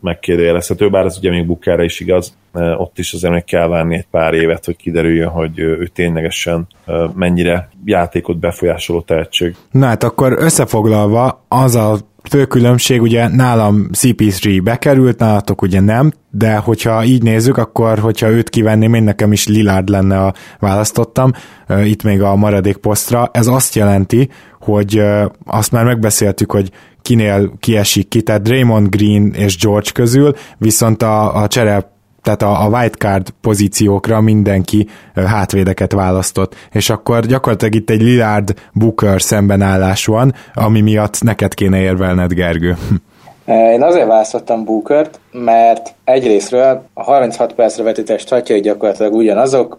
S2: megkérdőjelezhető, bár ez ugye még Bookerre is igaz, ott is azért meg kell várni egy pár évet, hogy kiderüljön, hogy ő ténylegesen mennyire játékot befolyásoló tehetség.
S1: Na hát akkor összefoglalva az a fő különbség, ugye nálam CP3 bekerült, nálatok ugye nem, de hogyha így nézzük, akkor hogyha őt kivenném, én nekem is Lillard lenne a választottam, itt még a maradék posztra. Ez azt jelenti, hogy azt már megbeszéltük, hogy kinél kiesik ki, tehát Draymond Green és George közül, viszont a, a csere tehát a, a wildcard pozíciókra mindenki hátvédeket választott, és akkor gyakorlatilag itt egy Lillard Booker szembenállás van, ami miatt neked kéne érvelned, Gergő.
S3: Én azért választottam Bookert, mert egyrésztről a 36 percre vetített statjai gyakorlatilag ugyanazok,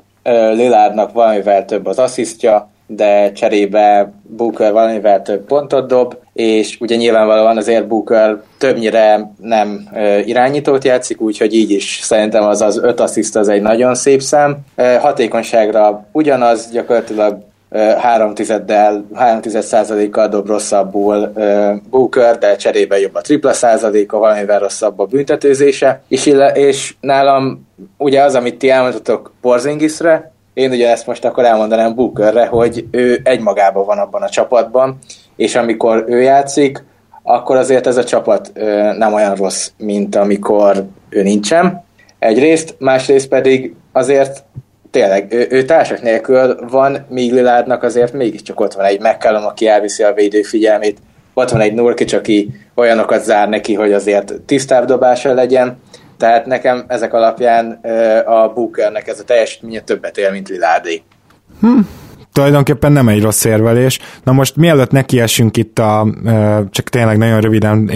S3: Lillardnak valamivel több az asszisztja, de cserébe Booker valamivel több pontot dob, és ugye nyilvánvalóan azért Booker többnyire nem irányítót játszik, úgyhogy így is szerintem az az öt assziszt az egy nagyon szép szám. Hatékonyságra ugyanaz, gyakorlatilag 3 tizeddel, 3 tized százalékkal dob rosszabbul Booker, de cserébe jobb a tripla százaléka, valamivel rosszabb a büntetőzése, és, és nálam ugye az, amit ti elmondhatok Porzingisre, én ugye ezt most akkor elmondanám Bookerre, hogy ő egymagában van abban a csapatban, és amikor ő játszik, akkor azért ez a csapat nem olyan rossz, mint amikor ő nincsen. Egyrészt, másrészt pedig azért tényleg, ő, ő társak nélkül van, míg Lilárdnak azért mégiscsak ott van egy McCallum, aki elviszi a védő figyelmét, ott van egy Nurkic, aki olyanokat zár neki, hogy azért tisztább dobása legyen, tehát nekem ezek alapján a Bookernek ez a teljesítménye többet él, mint Lilárdé.
S1: Hm, tulajdonképpen nem egy rossz érvelés. Na most mielőtt nekiesünk itt a, csak tényleg nagyon röviden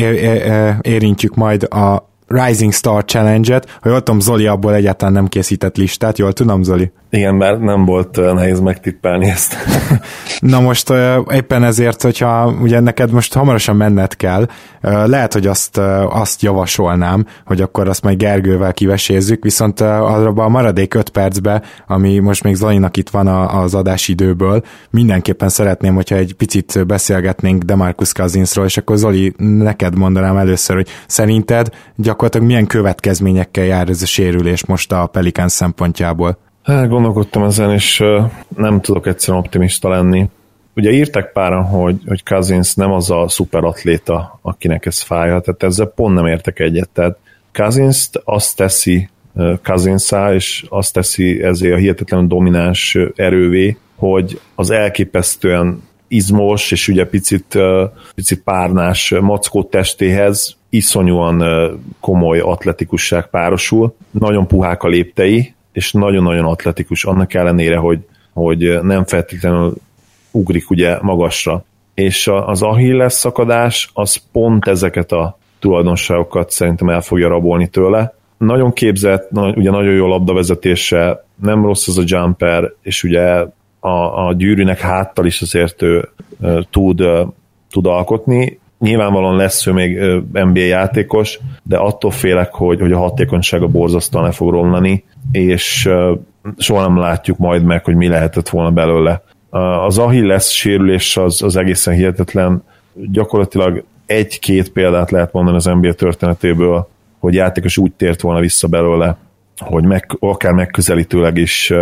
S1: érintjük majd a Rising Star Challenge-et, hogy ott tudom, Zoli abból egyáltalán nem készített listát, jól tudom, Zoli?
S2: Igen, mert nem volt nehéz megtippelni ezt.
S1: Na most éppen ezért, hogyha ugye neked most hamarosan menned kell, lehet, hogy azt, azt javasolnám, hogy akkor azt majd Gergővel kivesézzük, viszont arra a maradék 5 percbe, ami most még Zolinak itt van az adásidőből, mindenképpen szeretném, hogyha egy picit beszélgetnénk Demarcus Cousinsról, és akkor Zoli, neked mondanám először, hogy szerinted gyakorlatilag milyen következményekkel jár ez a sérülés most a Pelikán szempontjából?
S2: Hát gondolkodtam ezen, és nem tudok egyszerűen optimista lenni. Ugye írtak páran, hogy, hogy Cousins nem az a szuperatléta, akinek ez fájhat, tehát ezzel pont nem értek egyet. Tehát cousins azt teszi cousins és azt teszi ezért a hihetetlenül domináns erővé, hogy az elképesztően izmos és ugye picit, picit párnás mackó testéhez iszonyúan komoly atletikusság párosul. Nagyon puhák a léptei, és nagyon-nagyon atletikus, annak ellenére, hogy, hogy nem feltétlenül ugrik ugye magasra. És az Achilles szakadás az pont ezeket a tulajdonságokat szerintem el fogja rabolni tőle. Nagyon képzett, ugye nagyon jó labdavezetése, nem rossz az a jumper, és ugye a, a gyűrűnek háttal is azért ő, tud, tud alkotni. Nyilvánvalóan lesz ő még NBA játékos, de attól félek, hogy, hogy a hatékonysága borzasztóan le fog romlani, és soha nem látjuk majd meg, hogy mi lehetett volna belőle. Az Achilles sérülés az, az egészen hihetetlen. Gyakorlatilag egy-két példát lehet mondani az NBA történetéből, hogy játékos úgy tért volna vissza belőle, hogy meg, akár megközelítőleg is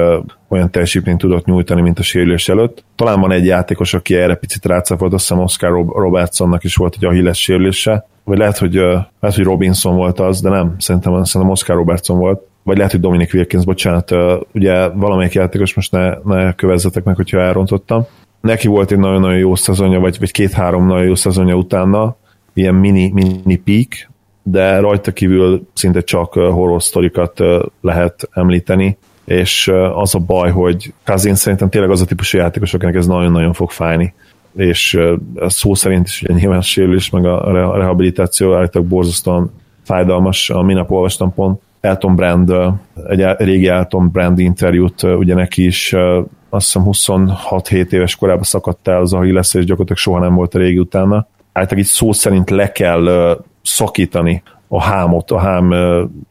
S2: olyan teljesítményt tudott nyújtani, mint a sérülés előtt. Talán van egy játékos, aki erre picit rácáfolt, azt hiszem Oscar Robertsonnak is volt egy Achilles sérülése, vagy lehet, hogy, uh, lehet, hogy Robinson volt az, de nem, szerintem, szerintem Oscar Robertson volt, vagy lehet, hogy Dominic Wilkins, bocsánat, uh, ugye valamelyik játékos, most ne, ne kövezzetek meg, hogyha elrontottam. Neki volt egy nagyon-nagyon jó szezonja, vagy, vagy két-három nagyon jó szezonja utána, ilyen mini, mini peak, de rajta kívül szinte csak horror sztorikat lehet említeni, és az a baj, hogy Kazin szerintem tényleg az a típusú játékos, akinek ez nagyon-nagyon fog fájni és a szó szerint is ugye nyilván sérülés, meg a rehabilitáció állítólag borzasztóan fájdalmas. A minap olvastam pont Elton Brand, egy régi Elton Brand interjút, ugye neki is azt hiszem 26-7 éves korában szakadt el az Achilles, és gyakorlatilag soha nem volt a régi utána. Általában itt szó szerint le kell szakítani a hámot, a hám,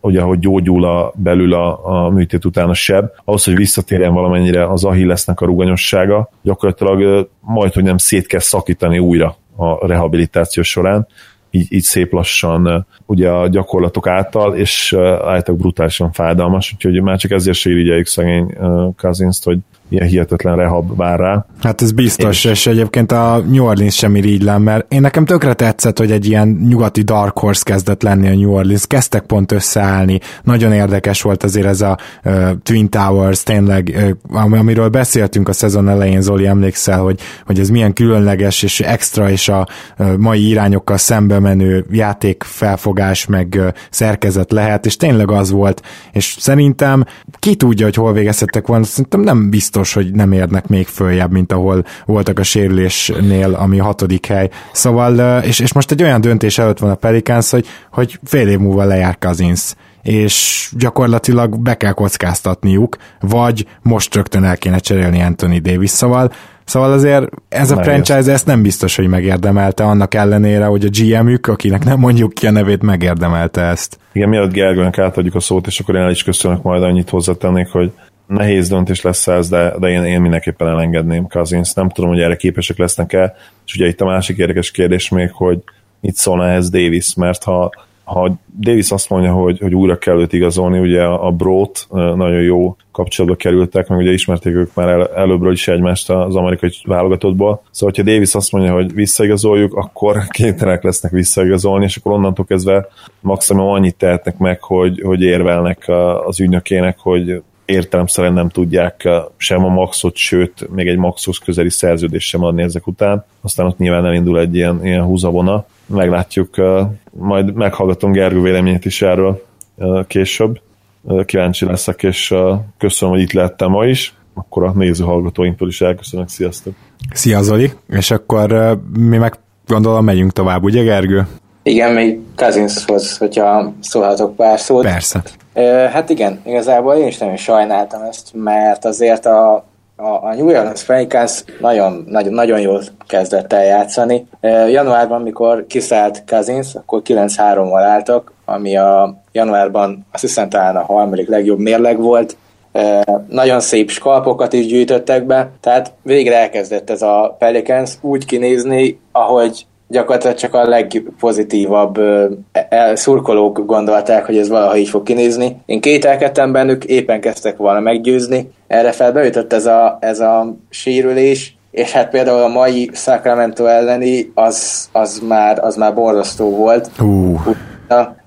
S2: ugye, hogy gyógyul a, belül a, a műtét után a seb, ahhoz, hogy visszatérjen valamennyire az Achillesnek a ruganyossága, gyakorlatilag majd, hogy nem szét kell szakítani újra a rehabilitáció során, így, így szép lassan ugye a gyakorlatok által, és állítólag brutálisan fájdalmas, úgyhogy már csak ezért se irigyeljük szegény Kazinst, hogy ilyen hihetetlen rehab vár rá.
S1: Hát ez biztos, és, és egyébként a New Orleans sem irigylem, mert én nekem tökre tetszett, hogy egy ilyen nyugati Dark Horse kezdett lenni a New Orleans, kezdtek pont összeállni, nagyon érdekes volt azért ez a uh, Twin Towers, tényleg, uh, amiről beszéltünk a szezon elején, Zoli, emlékszel, hogy, hogy ez milyen különleges és extra, és a uh, mai irányokkal szembe menő játékfelfogás, meg uh, szerkezet lehet, és tényleg az volt, és szerintem ki tudja, hogy hol végezhettek volna, szerintem nem biztos biztos, hogy nem érnek még följebb, mint ahol voltak a sérülésnél, ami a hatodik hely. Szóval, és, és most egy olyan döntés előtt van a Pelicans, hogy, hogy fél év múlva lejár Kazinsz és gyakorlatilag be kell kockáztatniuk, vagy most rögtön el kéne cserélni Anthony Davis, szóval Szóval azért ez a Nehéz. franchise ezt nem biztos, hogy megérdemelte, annak ellenére, hogy a GM-ük, akinek nem mondjuk ki a nevét, megérdemelte ezt.
S2: Igen, mielőtt Gergőnek átadjuk a szót, és akkor én el is köszönök, majd annyit hozzátennék, hogy nehéz döntés lesz ez, de, de én, én mindenképpen elengedném Cousins. Nem tudom, hogy erre képesek lesznek-e, és ugye itt a másik érdekes kérdés még, hogy mit szólna ez Davis, mert ha, ha Davis azt mondja, hogy, hogy újra kell őt igazolni, ugye a Brót nagyon jó kapcsolatba kerültek, meg ugye ismerték ők már el, előbbről is egymást az amerikai válogatottból. Szóval, hogyha Davis azt mondja, hogy visszaigazoljuk, akkor kénytelenek lesznek visszaigazolni, és akkor onnantól kezdve maximum annyit tehetnek meg, hogy, hogy érvelnek az ügynökének, hogy értelemszerűen nem tudják eh, sem a maxot, sőt, még egy maxos közeli szerződés sem adni ezek után. Aztán ott nyilván elindul egy ilyen, ilyen húzavona. Meglátjuk, eh, majd meghallgatom Gergő véleményét is erről eh, később. Kíváncsi leszek, és köszönöm, hogy itt lehettem ma is. akkor a néző hallgatóinktól is elköszönök. Sziasztok!
S1: Szia Zoli! És akkor mi meg gondolom megyünk tovább, ugye Gergő?
S3: Igen, még Kazinshoz, hogyha szólhatok pár szót.
S1: Persze.
S3: Hát igen, igazából én is nagyon sajnáltam ezt, mert azért a, a, a New Orleans Pelicans nagyon, nagyon, nagyon jól kezdett el játszani. Januárban, mikor kiszállt Kazins, akkor 9-3-val álltak, ami a januárban azt hiszem talán a harmadik legjobb mérleg volt, nagyon szép skalpokat is gyűjtöttek be, tehát végre elkezdett ez a Pelicans úgy kinézni, ahogy gyakorlatilag csak a legpozitívabb uh, szurkolók gondolták, hogy ez valaha így fog kinézni. Én kételkedtem bennük, éppen kezdtek volna meggyőzni. Erre felbeütött ez a, ez a sérülés, és hát például a mai Sacramento elleni az, az, már, az már borzasztó volt.
S1: Uh.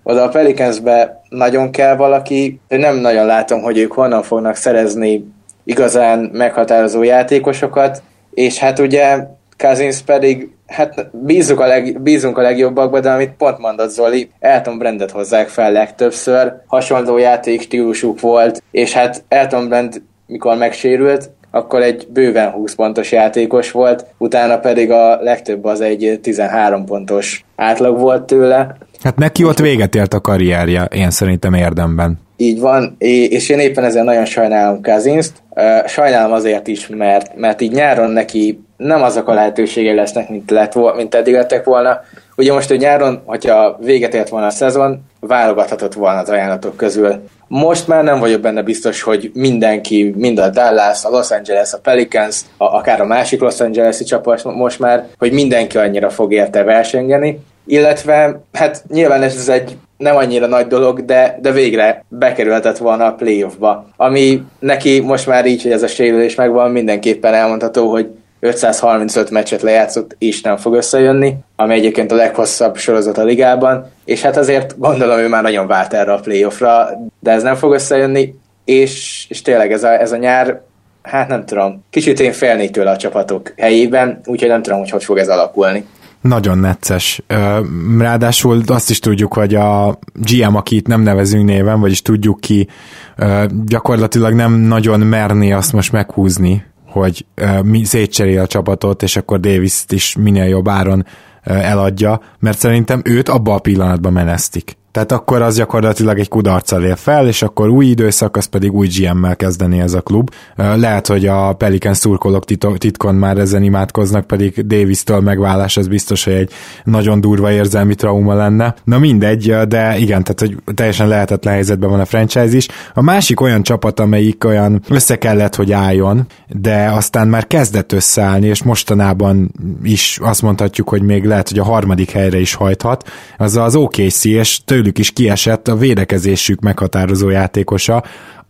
S3: Oda a Pelicansbe nagyon kell valaki, de nem nagyon látom, hogy ők honnan fognak szerezni igazán meghatározó játékosokat, és hát ugye Cousins pedig hát bízunk a, leg, bízunk a legjobbakba, de amit pont mondott Zoli, Elton Brandet hozzák fel legtöbbször, hasonló játék stílusuk volt, és hát Elton Brand mikor megsérült, akkor egy bőven 20 pontos játékos volt, utána pedig a legtöbb az egy 13 pontos átlag volt tőle.
S1: Hát neki ott véget ért a karrierje, én szerintem érdemben.
S3: Így van, és én éppen ezzel nagyon sajnálom Kazinst. Sajnálom azért is, mert, mert így nyáron neki nem azok a lehetőségei lesznek, mint, lett, mint eddig lettek volna. Ugye most, hogy nyáron, hogyha véget ért volna a szezon, válogathatott volna az ajánlatok közül. Most már nem vagyok benne biztos, hogy mindenki, mind a Dallas, a Los Angeles, a Pelicans, a, akár a másik Los Angeles-i csapat most már, hogy mindenki annyira fog érte versengeni. Illetve, hát nyilván ez egy nem annyira nagy dolog, de, de végre bekerülhetett volna a playoffba. Ami neki most már így, hogy ez a sérülés megvan, mindenképpen elmondható, hogy 535 meccset lejátszott, és nem fog összejönni, ami egyébként a leghosszabb sorozat a ligában, és hát azért gondolom ő már nagyon várt erre a playoffra, de ez nem fog összejönni, és, és tényleg ez a, ez a nyár, hát nem tudom, kicsit én félnék tőle a csapatok helyében, úgyhogy nem tudom, hogy hogy fog ez alakulni.
S1: Nagyon necces. Ráadásul azt is tudjuk, hogy a GM, akit nem nevezünk néven, vagyis tudjuk ki, gyakorlatilag nem nagyon merné azt most meghúzni, hogy mi szétcserél a csapatot, és akkor Davis-t is minél jobb áron eladja, mert szerintem őt abba a pillanatban menesztik. Tehát akkor az gyakorlatilag egy kudarccal ér fel, és akkor új időszak, az pedig új GM-mel kezdeni ez a klub. Lehet, hogy a Pelican szurkolók titkon már ezen imádkoznak, pedig Davis-től megválás, az biztos, hogy egy nagyon durva érzelmi trauma lenne. Na mindegy, de igen, tehát hogy teljesen lehetetlen helyzetben van a franchise is. A másik olyan csapat, amelyik olyan össze kellett, hogy álljon, de aztán már kezdett összeállni, és mostanában is azt mondhatjuk, hogy még lehet, hogy a harmadik helyre is hajthat, az az OKC, és tőle tőlük is kiesett a védekezésük meghatározó játékosa,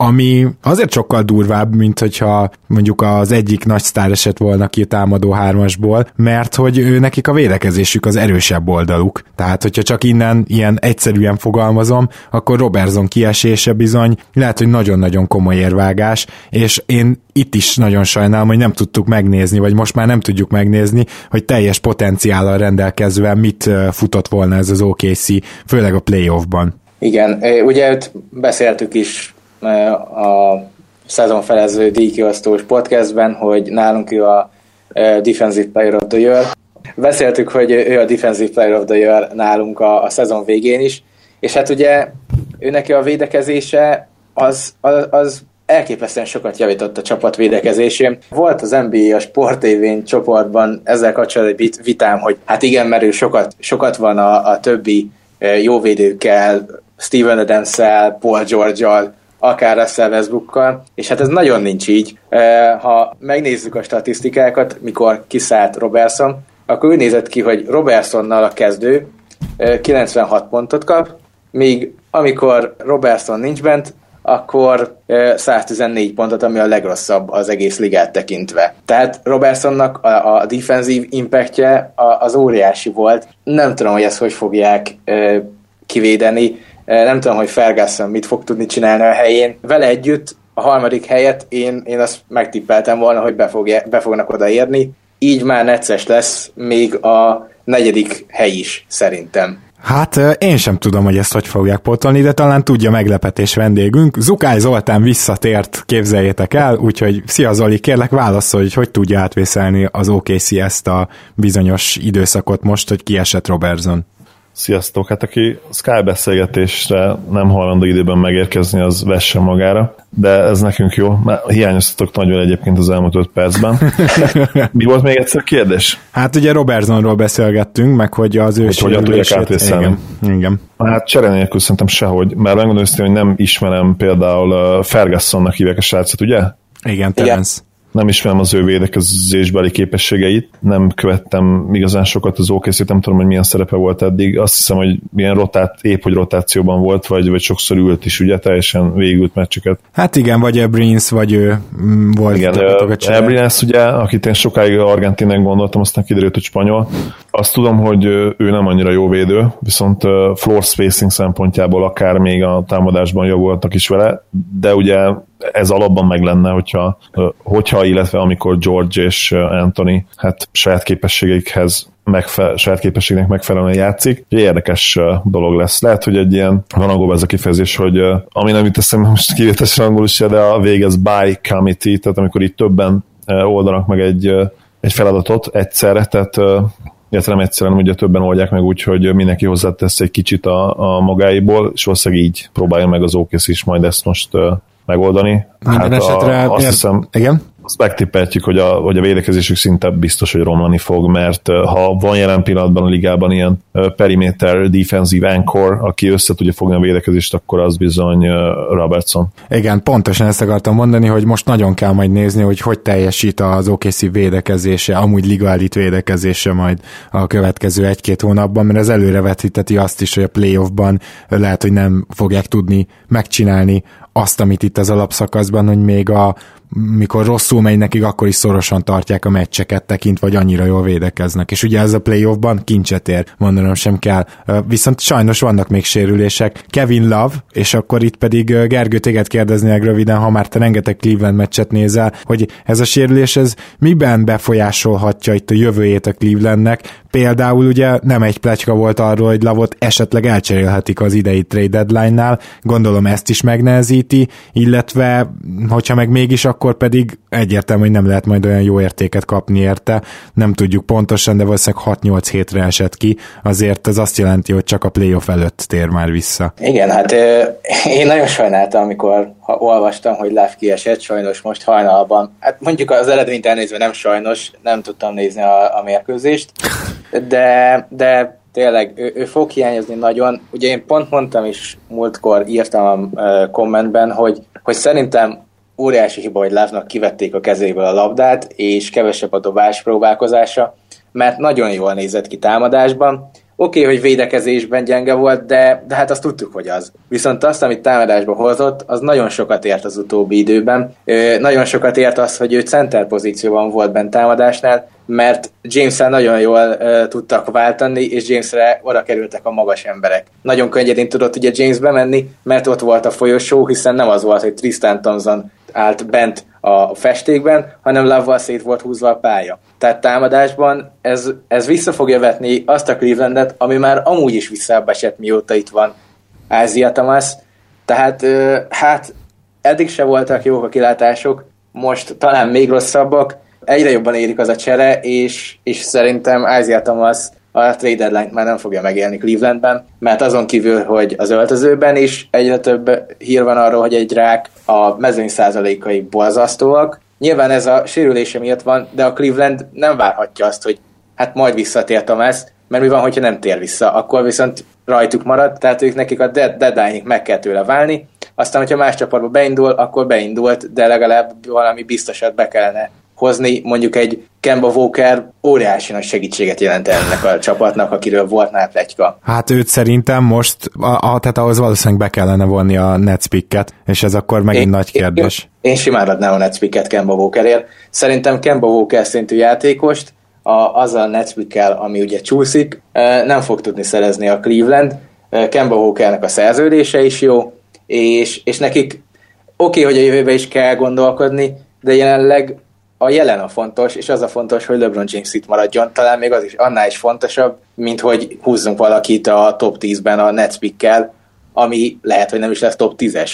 S1: ami azért sokkal durvább, mint hogyha mondjuk az egyik nagy sztár esett volna ki a támadó hármasból, mert hogy ő nekik a védekezésük az erősebb oldaluk. Tehát, hogyha csak innen ilyen egyszerűen fogalmazom, akkor Robertson kiesése bizony lehet, hogy nagyon-nagyon komoly érvágás, és én itt is nagyon sajnálom, hogy nem tudtuk megnézni, vagy most már nem tudjuk megnézni, hogy teljes potenciállal rendelkezve mit futott volna ez az OKC, főleg a playoffban.
S3: Igen, ugye beszéltük is a szezonfelező díjkiosztós podcastben, hogy nálunk ő a Defensive Player of the Year. Beszéltük, hogy ő a Defensive Player of the Year nálunk a, a szezon végén is, és hát ugye ő neki a védekezése az, az, az elképesztően sokat javított a csapat védekezésén. Volt az NBA a Sport csoportban ezzel kapcsolatban egy vitám, hogy hát igen, mert ő sokat, sokat van a, a többi jóvédőkkel, Steven adams Paul George-al, akár a Westbrookkal, és hát ez nagyon nincs így. Ha megnézzük a statisztikákat, mikor kiszállt Robertson, akkor úgy nézett ki, hogy Robertsonnal a kezdő 96 pontot kap, míg amikor Robertson nincs bent, akkor 114 pontot, ami a legrosszabb az egész ligát tekintve. Tehát Robertsonnak a, a defensív impactje az óriási volt. Nem tudom, hogy ezt hogy fogják kivédeni nem tudom, hogy Ferguson mit fog tudni csinálni a helyén. Vele együtt a harmadik helyet én, én azt megtippeltem volna, hogy be, fogja, be fognak odaérni. Így már necces lesz még a negyedik hely is, szerintem.
S1: Hát én sem tudom, hogy ezt hogy fogják pótolni, de talán tudja meglepetés vendégünk. Zukály Zoltán visszatért, képzeljétek el, úgyhogy szia Zoli, kérlek válaszolj, hogy hogy tudja átvészelni az OKC ezt a bizonyos időszakot most, hogy kiesett Robertson.
S2: Sziasztok! Hát aki Sky beszélgetésre nem hajlandó időben megérkezni, az vesse magára, de ez nekünk jó, mert hiányoztatok nagyon egyébként az elmúlt öt percben. Mi volt még egyszer kérdés?
S1: Hát ugye Robertsonról beszélgettünk, meg hogy az ő
S2: hogy hogyan tudják átvészelni.
S1: Igen. Igen.
S2: Hát csere nélkül szerintem sehogy, mert megmondom hogy nem ismerem például Fergusonnak hívják a srácot, ugye?
S1: Igen, Terence. Igen
S2: nem ismerem az ő védekezésbeli képességeit, nem követtem igazán sokat az okc nem tudom, hogy milyen szerepe volt eddig. Azt hiszem, hogy milyen rotát, épp hogy rotációban volt, vagy, vagy sokszor ült is, ugye, teljesen végült meccseket.
S1: Hát igen, vagy Ebrins, vagy ő mm, volt.
S2: Igen, Ebrins ugye, akit én sokáig argentinek gondoltam, aztán kiderült, hogy spanyol. Azt tudom, hogy ő nem annyira jó védő, viszont floor spacing szempontjából akár még a támadásban javultak is vele, de ugye ez alapban meg lenne, hogyha, hogyha, illetve amikor George és Anthony hát saját képességeikhez megfe- saját képességnek megfelelően játszik. Érdekes dolog lesz. Lehet, hogy egy ilyen, van angolban ez a kifejezés, hogy ami nem jut eszembe most kivétesen angolul is, de a végez by committee, tehát amikor itt többen oldanak meg egy, egy feladatot egyszerre, tehát illetve nem egyszerűen, ugye többen oldják meg úgy, hogy mindenki hozzátesz egy kicsit a, a magáiból, és valószínűleg így próbálja meg az OKC is majd ezt most megoldani.
S1: Minden hát esetre...
S2: A, azt hiszem,
S1: igen?
S2: azt megtippeltjük, hogy a, hogy a védekezésük szinte biztos, hogy romlani fog, mert ha van jelen pillanatban a ligában ilyen perimeter defensive anchor, aki össze tudja fogni a védekezést, akkor az bizony Robertson.
S1: Igen, pontosan ezt akartam mondani, hogy most nagyon kell majd nézni, hogy hogy teljesít az OKC védekezése, amúgy liga elit védekezése majd a következő egy-két hónapban, mert ez előrevetíteti azt is, hogy a playoffban lehet, hogy nem fogják tudni megcsinálni azt, amit itt az alapszakaszban, hogy még a mikor rosszul megy nekik, akkor is szorosan tartják a meccseket tekint, vagy annyira jól védekeznek. És ugye ez a playoffban kincset ér, mondanom sem kell. Viszont sajnos vannak még sérülések. Kevin Love, és akkor itt pedig Gergő téged kérdeznék röviden, ha már te rengeteg Cleveland meccset nézel, hogy ez a sérülés, ez miben befolyásolhatja itt a jövőjét a Clevelandnek? Például ugye nem egy pletyka volt arról, hogy Lavot esetleg elcserélhetik az idei trade deadline-nál, gondolom ezt is megnehezíti, illetve hogyha meg mégis, akkor pedig egyértelmű, hogy nem lehet majd olyan jó értéket kapni érte, nem tudjuk pontosan, de valószínűleg 6-8 hétre esett ki, azért ez azt jelenti, hogy csak a playoff előtt tér már vissza.
S3: Igen, hát én nagyon sajnáltam, amikor ha olvastam, hogy Láv kiesett, sajnos most hajnalban. Hát mondjuk az eredményt elnézve nem sajnos, nem tudtam nézni a, a mérkőzést, de, de tényleg ő, ő fog hiányozni nagyon. Ugye én pont mondtam is, múltkor írtam a kommentben, hogy, hogy szerintem óriási hiba, hogy Lávnak kivették a kezéből a labdát, és kevesebb a dobás próbálkozása, mert nagyon jól nézett ki támadásban, Oké, okay, hogy védekezésben gyenge volt, de, de hát azt tudtuk, hogy az. Viszont azt, amit támadásba hozott, az nagyon sokat ért az utóbbi időben. Ö, nagyon sokat ért az, hogy ő center pozícióban volt bent támadásnál, mert james nagyon jól ö, tudtak váltani, és Jamesre oda kerültek a magas emberek. Nagyon könnyedén tudott ugye James bemenni, mert ott volt a folyosó, hiszen nem az volt, hogy Tristan Thompson állt bent a festékben, hanem lavval szét volt húzva a pálya. Tehát támadásban ez, ez vissza fogja vetni azt a Clevelandet, ami már amúgy is visszaesett, mióta itt van Ázia Tamás. Tehát hát eddig se voltak jók a kilátások, most talán még rosszabbak, egyre jobban érik az a csere, és, és szerintem Ázia Thomas a trade deadline már nem fogja megélni Clevelandben, mert azon kívül, hogy az öltözőben is egyre több hír van arról, hogy egy rák a mezőny százalékai borzasztóak. Nyilván ez a sérülése miatt van, de a Cleveland nem várhatja azt, hogy hát majd visszatér Thomas, mert mi van, hogyha nem tér vissza, akkor viszont rajtuk marad, tehát ők nekik a dead, deadline meg kell tőle válni, aztán, hogyha más csapatba beindul, akkor beindult, de legalább valami biztosat be kellene hozni, mondjuk egy Kemba Walker óriási nagy segítséget jelent ennek a csapatnak, akiről volt már plegyka.
S1: Hát őt szerintem most, a, a, tehát ahhoz valószínűleg be kellene vonni a Nets picket, és ez akkor megint én, nagy kérdés.
S3: Én, én simán adnám a Nets picket Kemba Walkerért. Szerintem Kemba Walker szintű játékost a, azzal a Nets pickkel, ami ugye csúszik, nem fog tudni szerezni a Cleveland. Kemba Walkernek a szerződése is jó, és, és nekik oké, okay, hogy a jövőbe is kell gondolkodni, de jelenleg a jelen a fontos, és az a fontos, hogy LeBron James itt maradjon. Talán még az is annál is fontosabb, mint hogy húzzunk valakit a top 10-ben a Nets pickkel, ami lehet, hogy nem is lesz top 10-es.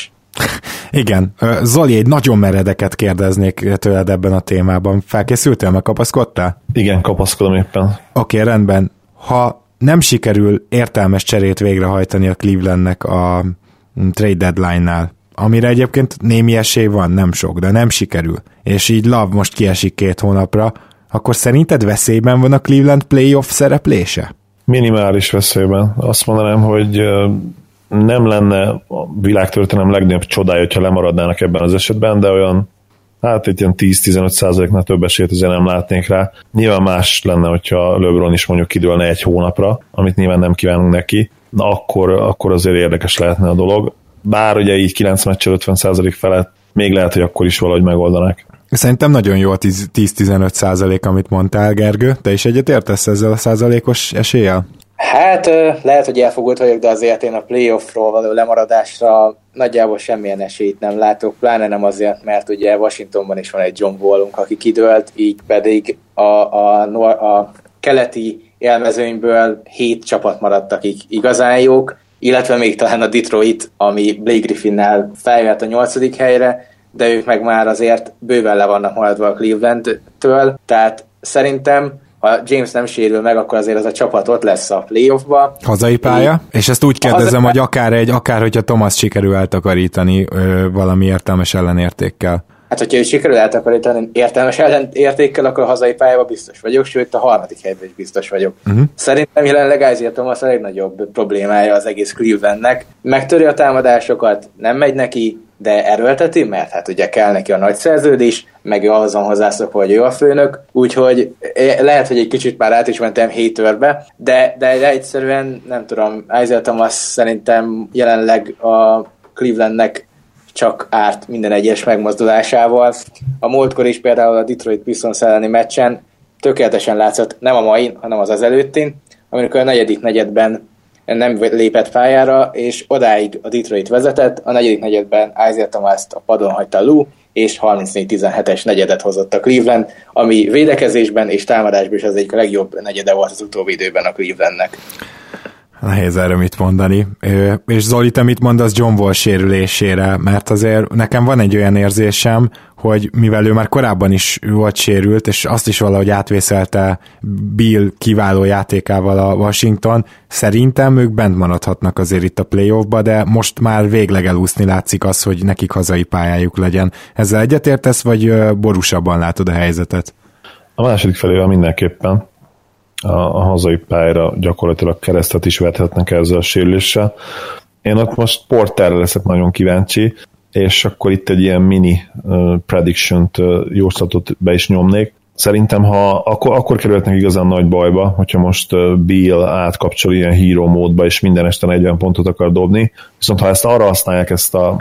S1: Igen. Zoli, egy nagyon meredeket kérdeznék tőled ebben a témában. Felkészültél, meg kapaszkodtál?
S2: Igen, kapaszkodom éppen.
S1: Oké, okay, rendben. Ha nem sikerül értelmes cserét végrehajtani a Clevelandnek a trade deadline-nál, amire egyébként némi esély van, nem sok, de nem sikerül, és így Love most kiesik két hónapra, akkor szerinted veszélyben van a Cleveland playoff szereplése?
S2: Minimális veszélyben. Azt mondanám, hogy nem lenne a világtörténelem legnagyobb csodája, hogyha lemaradnának ebben az esetben, de olyan hát egy ilyen 10-15 százaléknál több esélyt azért nem látnék rá. Nyilván más lenne, hogyha LeBron is mondjuk kidőlne egy hónapra, amit nyilván nem kívánunk neki, na akkor, akkor azért érdekes lehetne a dolog. Bár ugye így 9 meccsel 50 százalék felett még lehet, hogy akkor is valahogy megoldanák.
S1: Szerintem nagyon jó a 10-15 százalék, amit mondtál, Gergő. Te is egyet értesz ezzel a százalékos eséllyel?
S3: Hát lehet, hogy elfogult vagyok, de azért én a playoffról való lemaradásra nagyjából semmilyen esélyt nem látok, pláne nem azért, mert ugye Washingtonban is van egy John Wallunk, aki kidőlt, így pedig a, a, a, a keleti élmezőnyből hét csapat maradt, akik igazán jók, illetve még talán a Detroit, ami Blake Griffinnel feljött a nyolcadik helyre, de ők meg már azért bőven le vannak maradva a Cleveland-től, tehát szerintem ha James nem sérül meg, akkor azért az a csapat ott lesz a playoffba.
S1: Hazai pálya? É, és ezt úgy kérdezem, hogy akár egy, akár hogyha Thomas sikerül eltakarítani ö, valami értelmes ellenértékkel.
S3: Hát, hogyha ő sikerül eltakarítani értelmes ellenértékkel, akkor a hazai pályában biztos vagyok, sőt a harmadik helyben is biztos vagyok. Uh-huh. Szerintem jelenleg Isaiah Thomas a legnagyobb problémája az egész Clevelandnek. Megtöri a támadásokat, nem megy neki, de erőlteti, mert hát ugye kell neki a nagy szerződés, meg ő azon hozzászokva, hogy ő a főnök, úgyhogy eh, lehet, hogy egy kicsit már át is mentem haterbe, de, de egyszerűen nem tudom, Isaiah Thomas szerintem jelenleg a Clevelandnek csak árt minden egyes megmozdulásával. A múltkor is például a Detroit Pistons elleni meccsen tökéletesen látszott, nem a mai, hanem az az előttin, amikor a negyedik negyedben nem lépett pályára, és odáig a Detroit vezetett, a negyedik negyedben Isaiah thomas a padon hagyta Lou, és 34-17-es negyedet hozott a Cleveland, ami védekezésben és támadásban is az egyik legjobb negyede volt az utóbbi időben a Clevelandnek.
S1: Nehéz erre mit mondani. És Zoli, te mit mondasz John Wall sérülésére? Mert azért nekem van egy olyan érzésem, hogy mivel ő már korábban is volt sérült, és azt is valahogy átvészelte Bill kiváló játékával a Washington, szerintem ők bent maradhatnak azért itt a playoffba, de most már végleg elúszni látszik az, hogy nekik hazai pályájuk legyen. Ezzel egyetértesz, vagy borúsabban látod a helyzetet?
S2: A második felével mindenképpen a, a hazai pályára gyakorlatilag keresztet is vethetnek ezzel a sérüléssel. Én ott most Porterre leszek nagyon kíváncsi, és akkor itt egy ilyen mini uh, prediction-t, uh, jóslatot be is nyomnék. Szerintem, ha akkor, akkor kerülhetnek igazán nagy bajba, hogyha most uh, Bill átkapcsol ilyen hero módba, és minden este 40 pontot akar dobni, viszont ha ezt arra használják ezt a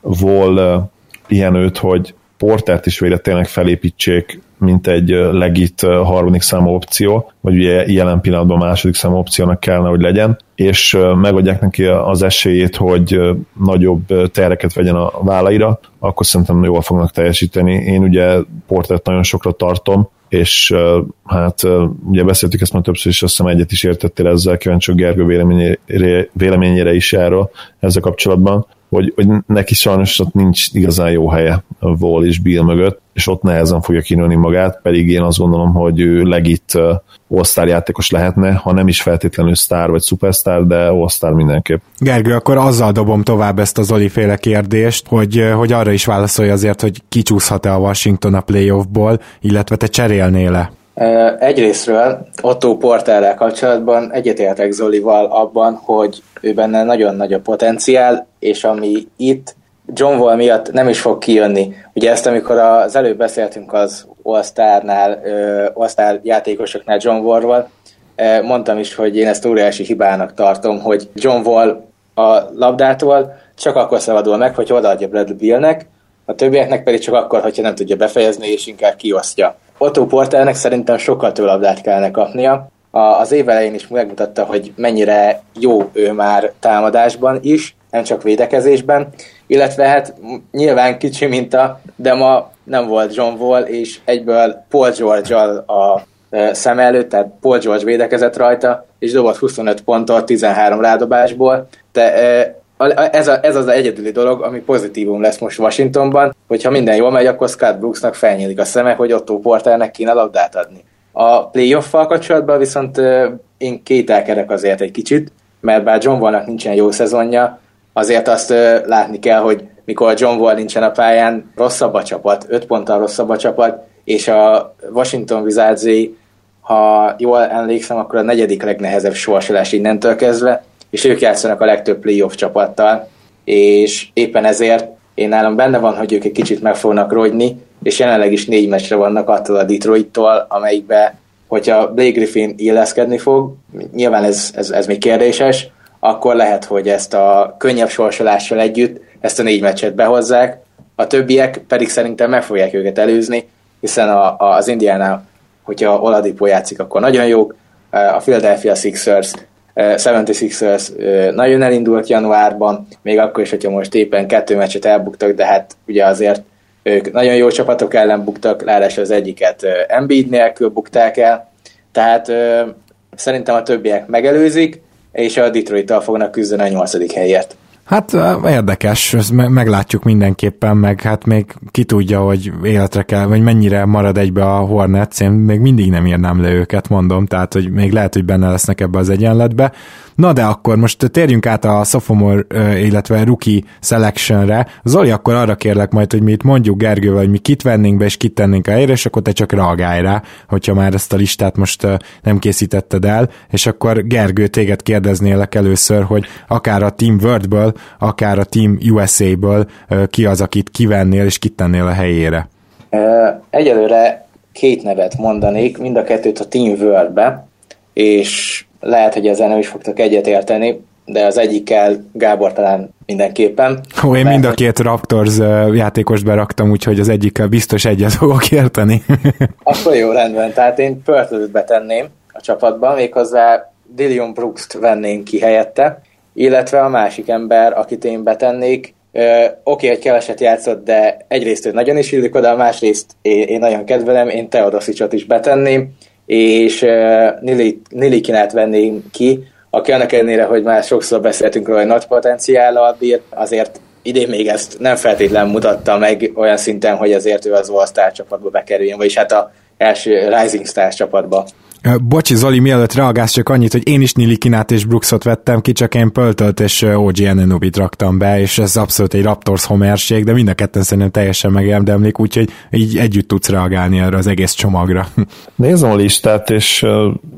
S2: Wall uh, pihenőt, hogy Portert is végre tényleg felépítsék mint egy legit harmadik számú opció, vagy ugye jelen pillanatban második számú opciónak kellene, hogy legyen, és megadják neki az esélyét, hogy nagyobb tereket vegyen a vállaira, akkor szerintem jól fognak teljesíteni. Én ugye Portert nagyon sokra tartom, és hát ugye beszéltük ezt már többször is, azt hiszem egyet is értettél ezzel, kíváncsi Gergő véleményére, véleményére is erről ezzel kapcsolatban, hogy, hogy neki sajnos ott nincs igazán jó helye a Wall és Bill mögött, és ott nehezen fogja kinőni magát, pedig én azt gondolom, hogy ő legit all játékos lehetne, ha nem is feltétlenül sztár vagy szupersztár, de all mindenképp.
S1: Gergő, akkor azzal dobom tovább ezt az Oli féle kérdést, hogy, hogy arra is válaszolj azért, hogy kicsúszhat-e a Washington a playoffból, illetve te cserélnél-e?
S3: Egyrésztről Otto Porterrel kapcsolatban egyetértek Zolival abban, hogy ő benne nagyon nagy a potenciál, és ami itt John Wall miatt nem is fog kijönni. Ugye ezt, amikor az előbb beszéltünk az All-Star-nál, All-Star játékosoknál John Wall-val, mondtam is, hogy én ezt óriási hibának tartom, hogy John Wall a labdától csak akkor szabadul meg, hogy odaadja Bradley Billnek, a többieknek pedig csak akkor, hogyha nem tudja befejezni, és inkább kiosztja. Otto Porternek szerintem sokkal több labdát kellene kapnia. Az év elején is megmutatta, hogy mennyire jó ő már támadásban is, nem csak védekezésben, illetve hát nyilván kicsi minta, de ma nem volt John Wall, és egyből Paul george a szem előtt, tehát Paul George védekezett rajta, és dobott 25 pontot 13 rádobásból, de ez, a, ez az egyedüli dolog, ami pozitívum lesz most Washingtonban, hogyha minden jól megy, akkor Scott Brooksnak felnyílik a szeme, hogy Otto Porternek kéne labdát adni. A playoff-fal kapcsolatban viszont én kételkedek azért egy kicsit, mert bár John Wallnak nincsen jó szezonja, azért azt látni kell, hogy mikor John Wall nincsen a pályán, rosszabb a csapat, 5 ponttal rosszabb a csapat, és a Washington Wizards ha jól emlékszem, akkor a negyedik legnehezebb sorsolás innentől kezdve, és ők játszanak a legtöbb playoff csapattal, és éppen ezért én nálam benne van, hogy ők egy kicsit meg fognak rogyni, és jelenleg is négy meccsre vannak attól a Detroit-tól, amelyikbe, hogyha Blake Griffin illeszkedni fog, nyilván ez, ez, ez még kérdéses, akkor lehet, hogy ezt a könnyebb sorsolással együtt ezt a négy meccset behozzák, a többiek pedig szerintem meg fogják őket előzni, hiszen a, a, az Indiana, hogyha Oladipo játszik, akkor nagyon jók, a Philadelphia Sixers 76ers nagyon elindult januárban, még akkor is, hogyha most éppen kettő meccset elbuktak, de hát ugye azért ők nagyon jó csapatok ellen buktak, ráadásul az egyiket Embiid nélkül bukták el, tehát szerintem a többiek megelőzik, és a Detroit-tal fognak küzdeni a nyolcadik helyért.
S1: Hát érdekes, ezt meglátjuk mindenképpen, meg hát még ki tudja, hogy életre kell, vagy mennyire marad egybe a Hornets, én még mindig nem írnám le őket, mondom, tehát hogy még lehet, hogy benne lesznek ebbe az egyenletbe. Na de akkor most térjünk át a sophomore, illetve rookie selectionre. Zoli, akkor arra kérlek majd, hogy mi itt mondjuk Gergő, vagy mi kit vennénk be, és kit tennénk a helyre, és akkor te csak reagálj rá, hogyha már ezt a listát most nem készítetted el, és akkor Gergő, téged kérdeznélek először, hogy akár a Team Worldből, akár a Team USA-ből ki az, akit kivennél, és kit tennél a helyére.
S3: Egyelőre két nevet mondanék, mind a kettőt a Team World-be, és lehet, hogy ezzel nem is fogtok egyetérteni, de az egyikkel Gábor talán mindenképpen.
S1: Ó, én mind a két Raptors játékost beraktam, úgyhogy az egyikkel biztos egyet fogok érteni.
S3: Akkor jó, rendben. Tehát én Pörtlőt betenném a csapatban, méghozzá Dillion Brooks-t vennénk ki helyette, illetve a másik ember, akit én betennék, Oké, okay, hogy keveset játszott, de egyrészt ő nagyon is illik oda, másrészt én, én nagyon kedvelem, én Teodosicsot is betenném, és Nili, Nili Kinát venném ki, aki annak ellenére, hogy már sokszor beszéltünk róla, hogy nagy potenciállal bír, azért idén még ezt nem feltétlenül mutatta meg olyan szinten, hogy azért ő az All-Star csapatba bekerüljön, vagyis hát a első Rising Stars csapatba.
S1: Bocsi Zoli, mielőtt reagálsz csak annyit, hogy én is Nilikinát és Brooksot vettem ki, csak én Pöltölt és OG Ananobit raktam be, és ez abszolút egy Raptors homerség, de mind a ketten szerintem teljesen megérdemlik, úgyhogy így együtt tudsz reagálni erre az egész csomagra.
S2: Nézem a listát, és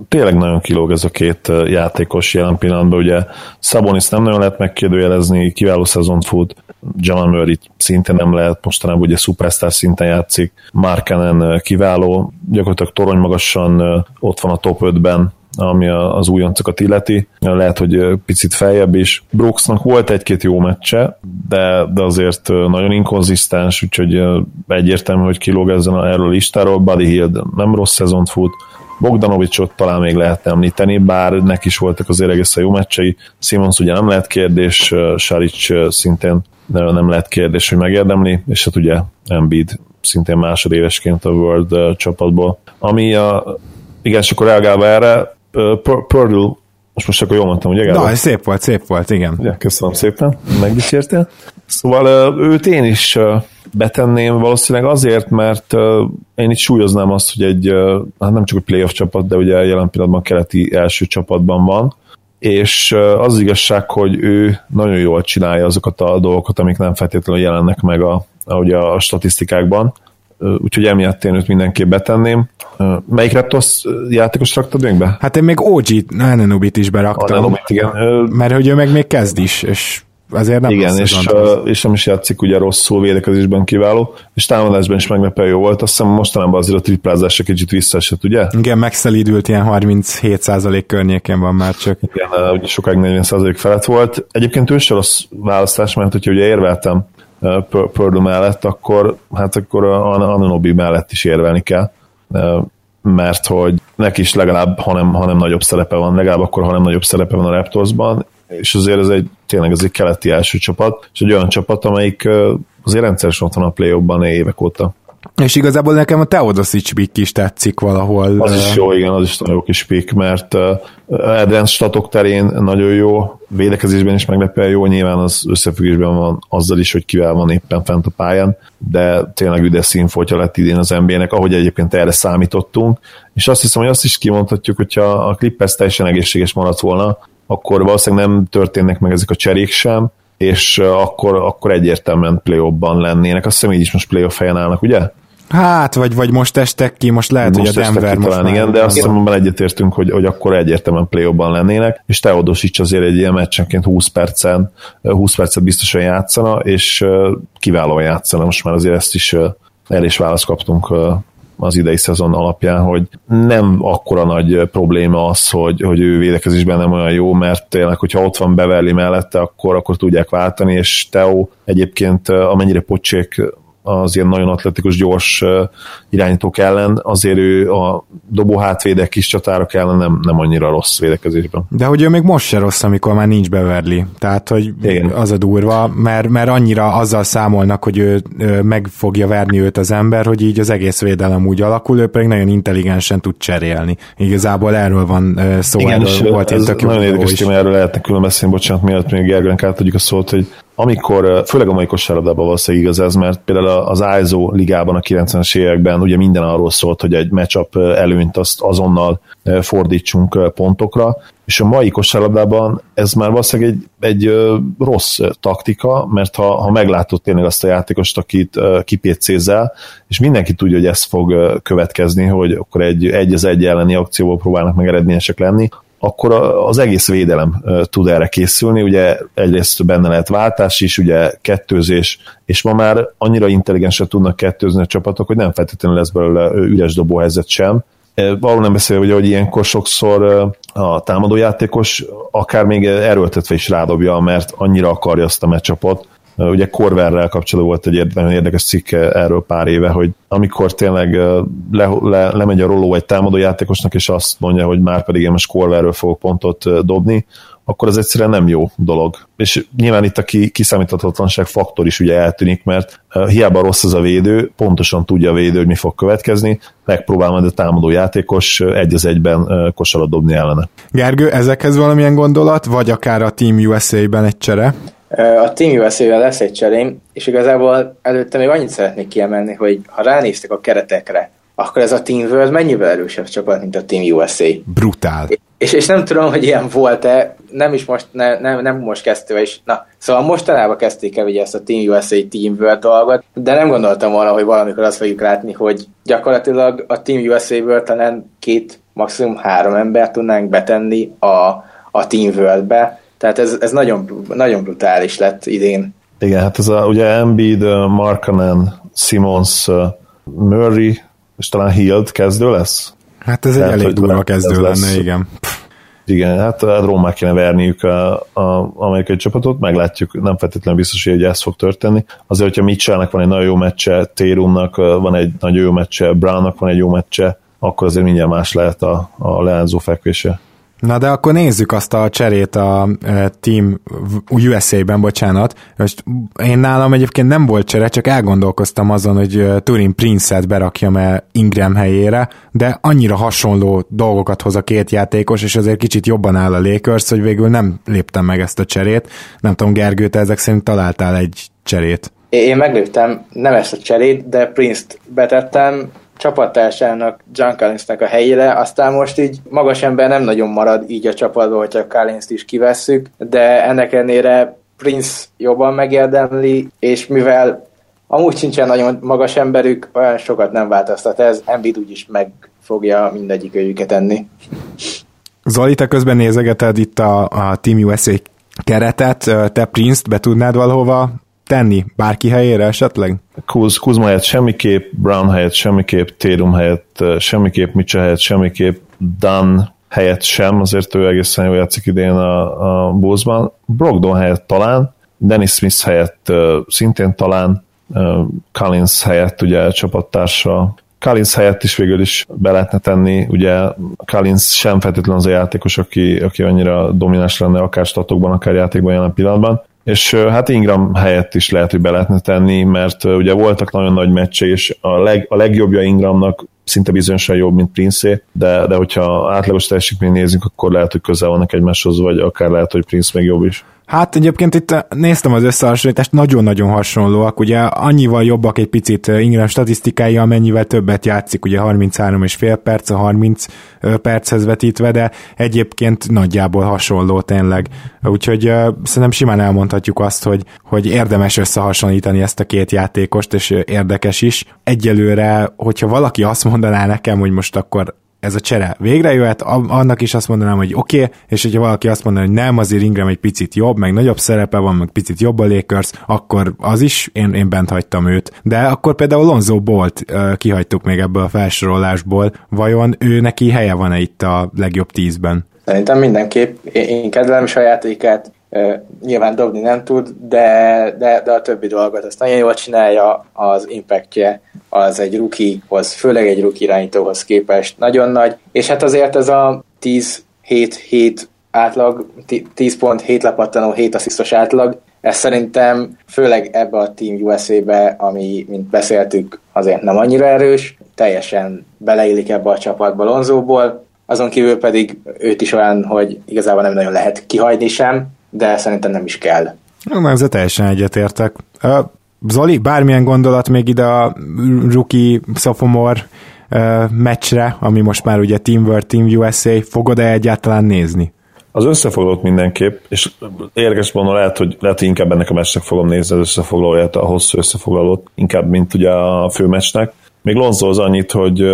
S2: tényleg nagyon kilóg ez a két játékos jelen pillanatban, ugye Szabonis nem nagyon lehet megkérdőjelezni, kiváló szezon fut, Jamal Murray szinte nem lehet, mostanában ugye superstar szinten játszik, Markanen kiváló, gyakorlatilag torony magasan ott van a top 5-ben, ami az újoncokat illeti. Lehet, hogy picit feljebb is. Brooksnak volt egy-két jó meccse, de, de azért nagyon inkonzisztens, úgyhogy egyértelmű, hogy kilóg ezen a, erről a listáról. Buddy Hield nem rossz szezont fut, Bogdanovicsot talán még lehet említeni, bár neki is voltak azért egészen jó meccsei. Simons ugye nem lehet kérdés, Saric szintén nem lehet kérdés, hogy megérdemli, és hát ugye Embiid szintén másodévesként a World csapatból. Ami a, igen, és akkor reagálva erre, Purdue most most akkor jól mondtam, ugye?
S1: Na, szép volt, szép volt, igen.
S2: Ja, köszönöm szépen, megdicsértél. Szóval őt én is betenném valószínűleg azért, mert én itt súlyoznám azt, hogy egy, hát nem csak egy playoff csapat, de ugye jelen pillanatban keleti első csapatban van, és az, az igazság, hogy ő nagyon jól csinálja azokat a dolgokat, amik nem feltétlenül jelennek meg a, ahogy a statisztikákban, úgyhogy emiatt én őt mindenképp betenném. Melyik Raptors játékos raktad még be?
S1: Hát én még OG Nanobit is beraktam. A Nanobit, igen. Mert hogy ő meg még kezd is, és azért nem
S2: Igen, és, uh, és nem is játszik ugye rosszul, védekezésben kiváló, és támadásban is meglepő jó volt, azt hiszem mostanában azért a triplázás kicsit visszaesett, ugye?
S1: Igen, megszelídült, ilyen 37% környékén van már csak.
S2: Igen, ugye sokáig 40% felett volt. Egyébként ő se rossz választás, mert hogyha ugye érveltem Purdue mellett, akkor hát akkor a Ananobi mellett is érvelni kell mert hogy neki is legalább, hanem, hanem nagyobb szerepe van, legalább akkor, hanem nagyobb szerepe van a Raptorsban, és azért ez egy tényleg ez egy keleti első csapat, és egy olyan csapat, amelyik azért rendszeresen ott van a play évek óta.
S1: És igazából nekem a Teodosic pick is tetszik valahol.
S2: Az is jó, igen, az is nagyon jó kis pick, mert Advanced statok terén nagyon jó, védekezésben is meglepően jó, nyilván az összefüggésben van azzal is, hogy kivel van éppen fent a pályán, de tényleg üdes színfoltja lett idén az NBA-nek, ahogy egyébként erre számítottunk, és azt hiszem, hogy azt is kimondhatjuk, hogyha a Clippers teljesen egészséges maradt volna, akkor valószínűleg nem történnek meg ezek a cserék sem, és akkor, akkor egyértelműen play-offban lennének. Azt hiszem így is most play-off helyen állnak, ugye?
S1: Hát, vagy, vagy most estek ki, most lehet, most hogy a Denver
S2: ki, most talán, igen, de azt hiszem, hogy egyetértünk, hogy, hogy akkor egyértelműen play lennének, és Teodosic azért egy ilyen meccsenként 20 percen, 20 percet biztosan játszana, és kiválóan játszana, most már azért ezt is el is választ kaptunk az idei szezon alapján, hogy nem akkora nagy probléma az, hogy, hogy ő védekezésben nem olyan jó, mert tényleg, hogyha ott van Beverly mellette, akkor, akkor tudják váltani, és Teo egyébként amennyire pocsék az ilyen nagyon atletikus, gyors irányítók ellen, azért ő a dobó hátvédek kis csatárok ellen nem, nem annyira rossz védekezésben.
S1: De hogy ő még most se rossz, amikor már nincs Beverly. Tehát, hogy Igen. az a durva, mert, mert annyira azzal számolnak, hogy ő, ő meg fogja verni őt az ember, hogy így az egész védelem úgy alakul, ő pedig nagyon intelligensen tud cserélni. Igazából erről van szó, Igen, erről volt
S2: ez tök nagyon érdekes téma, erről lehetne külön beszélni, bocsánat, miatt még Gergőnek átadjuk a szót, hogy amikor, főleg a mai kosárlabdában valószínűleg igaz ez, mert például az ISO ligában a 90-es években ugye minden arról szólt, hogy egy matchup előnyt azt azonnal fordítsunk pontokra, és a mai kosárlabdában ez már valószínűleg egy, egy rossz taktika, mert ha, ha meglátod tényleg azt a játékost, akit kipécézel, és mindenki tudja, hogy ez fog következni, hogy akkor egy egy az egy elleni akcióból próbálnak meg eredményesek lenni, akkor az egész védelem tud erre készülni, ugye egyrészt benne lehet váltás is, ugye kettőzés, és ma már annyira intelligensen tudnak kettőzni a csapatok, hogy nem feltétlenül lesz belőle üres dobóhelyzet sem, való nem beszélve, hogy, hogy ilyenkor sokszor a támadójátékos akár még erőltetve is rádobja, mert annyira akarja azt a meccsapot, Ugye Corverrel kapcsolatban volt egy nagyon érdekes cikk erről pár éve, hogy amikor tényleg le, le, lemegy a roló egy támadójátékosnak, és azt mondja, hogy már pedig én most Corverről fogok pontot dobni, akkor az egyszerűen nem jó dolog. És nyilván itt a kiszámíthatatlanság faktor is ugye eltűnik, mert hiába rossz az a védő, pontosan tudja a védő, hogy mi fog következni, megpróbál majd a támadó játékos egy az egyben kosarat dobni ellene.
S1: Gergő, ezekhez valamilyen gondolat, vagy akár a Team USA-ben egy csere?
S3: A Team usa lesz egy cserém, és igazából előtte még annyit szeretnék kiemelni, hogy ha ránéztek a keretekre, akkor ez a Team World mennyivel erősebb csapat, mint a Team USA.
S1: Brutál.
S3: És, és nem tudom, hogy ilyen volt-e, nem is most, ne, nem, nem most kezdte, és na, szóval mostanában kezdték el ugye ezt a Team USA Team World dolgot, de nem gondoltam volna, hogy valamikor azt fogjuk látni, hogy gyakorlatilag a Team USA-ből talán két, maximum három ember tudnánk betenni a, a Team World-be, tehát ez, ez nagyon, nagyon brutális lett idén.
S2: Igen, hát ez a, ugye Embiid, Markanen, Simons, Murray, és talán Hield kezdő lesz?
S1: Hát ez Tehát, egy elég durva kezdő lenne, lesz. igen.
S2: Igen, hát Rómát kéne verniük a, a amerikai csapatot, meglátjuk, nem feltétlenül biztos, hogy ez fog történni. Azért, hogyha Mitchellnek van egy nagyon jó meccse, Térumnak van egy nagyon jó meccse, Brownnak van egy jó meccse, akkor azért mindjárt más lehet a, a leányzó fekvése.
S1: Na de akkor nézzük azt a cserét a Team USA-ben, bocsánat. Most én nálam egyébként nem volt csere, csak elgondolkoztam azon, hogy Turin Prince-et berakjam el Ingram helyére, de annyira hasonló dolgokat hoz a két játékos, és azért kicsit jobban áll a Lakers, hogy végül nem léptem meg ezt a cserét. Nem tudom, Gergő, te ezek szerint találtál egy cserét.
S3: Én megléptem nem ezt a cserét, de Prince-t betettem, csapattársának, John Collinsnak a helyére, aztán most így magas ember nem nagyon marad így a csapatban, hogyha Collins-t is kivesszük, de ennek ellenére Prince jobban megérdemli, és mivel amúgy sincsen nagyon magas emberük, olyan sokat nem változtat ez, Embiid úgyis meg fogja mindegyik őjüket enni.
S1: Zoli, te közben nézegeted itt a, a Team USA keretet, te Prince-t be tudnád valahova tenni bárki helyére esetleg?
S2: Kuz, Kuzma helyett semmiképp, Brown helyett semmiképp, Térum helyett semmiképp, Mitchell helyett semmiképp, Dan helyett sem, azért ő egészen jól játszik idén a, a Bullsban. Brogdon helyett talán, Dennis Smith helyett szintén talán, Collins helyett ugye csapattársa Collins helyett is végül is be lehetne tenni, ugye Collins sem feltétlenül az a játékos, aki, aki annyira domináns lenne akár statokban, akár játékban jelen pillanatban, és hát Ingram helyett is lehet, hogy be lehetne tenni, mert ugye voltak nagyon nagy meccse, és a, leg, a legjobbja Ingramnak szinte bizonyosan jobb, mint Prince, de, de hogyha átlagos teljesítményt nézzük, akkor lehet, hogy közel vannak egymáshoz, vagy akár lehet, hogy Prince még jobb is.
S1: Hát egyébként itt néztem az összehasonlítást, nagyon-nagyon hasonlóak, ugye annyival jobbak egy picit Ingram statisztikái, amennyivel többet játszik, ugye 33 és fél perc a 30 perchez vetítve, de egyébként nagyjából hasonló tényleg. Úgyhogy uh, szerintem simán elmondhatjuk azt, hogy, hogy érdemes összehasonlítani ezt a két játékost, és érdekes is. Egyelőre, hogyha valaki azt mondaná nekem, hogy most akkor ez a csere végre jöhet, annak is azt mondanám, hogy oké, okay, és hogyha valaki azt mondaná, hogy nem, azért Ingram egy picit jobb, meg nagyobb szerepe van, meg picit jobb a Lakers, akkor az is, én, én bent hagytam őt. De akkor például Lonzo Bolt uh, kihagytuk még ebből a felsorolásból, vajon ő neki helye van-e itt a legjobb tízben?
S3: Szerintem mindenképp. Én kedvelem is a játékát, nyilván dobni nem tud, de, de, de a többi dolgot azt nagyon jól csinálja, az impactje az egy rukihoz, főleg egy ruki irányítóhoz képest nagyon nagy, és hát azért ez a 10-7-7 átlag, 10 pont, 7 lepattanó, 7 asszisztos átlag, ez szerintem főleg ebbe a Team USA-be, ami, mint beszéltük, azért nem annyira erős, teljesen beleillik ebbe a csapatba Lonzóból, azon kívül pedig őt is olyan, hogy igazából nem nagyon lehet kihagyni sem, de szerintem nem is kell.
S1: Na, ezzel teljesen egyetértek. Zoli, bármilyen gondolat még ide a rookie sophomore meccsre, ami most már ugye Team World, Team USA, fogod-e egyáltalán nézni?
S2: Az összefoglalót mindenképp, és érdekes mondom, lehet, hogy, lehet, hogy inkább ennek a meccsnek fogom nézni az összefoglalóját, a hosszú összefoglalót, inkább, mint ugye a főmeccsnek. Még Lonzo az annyit, hogy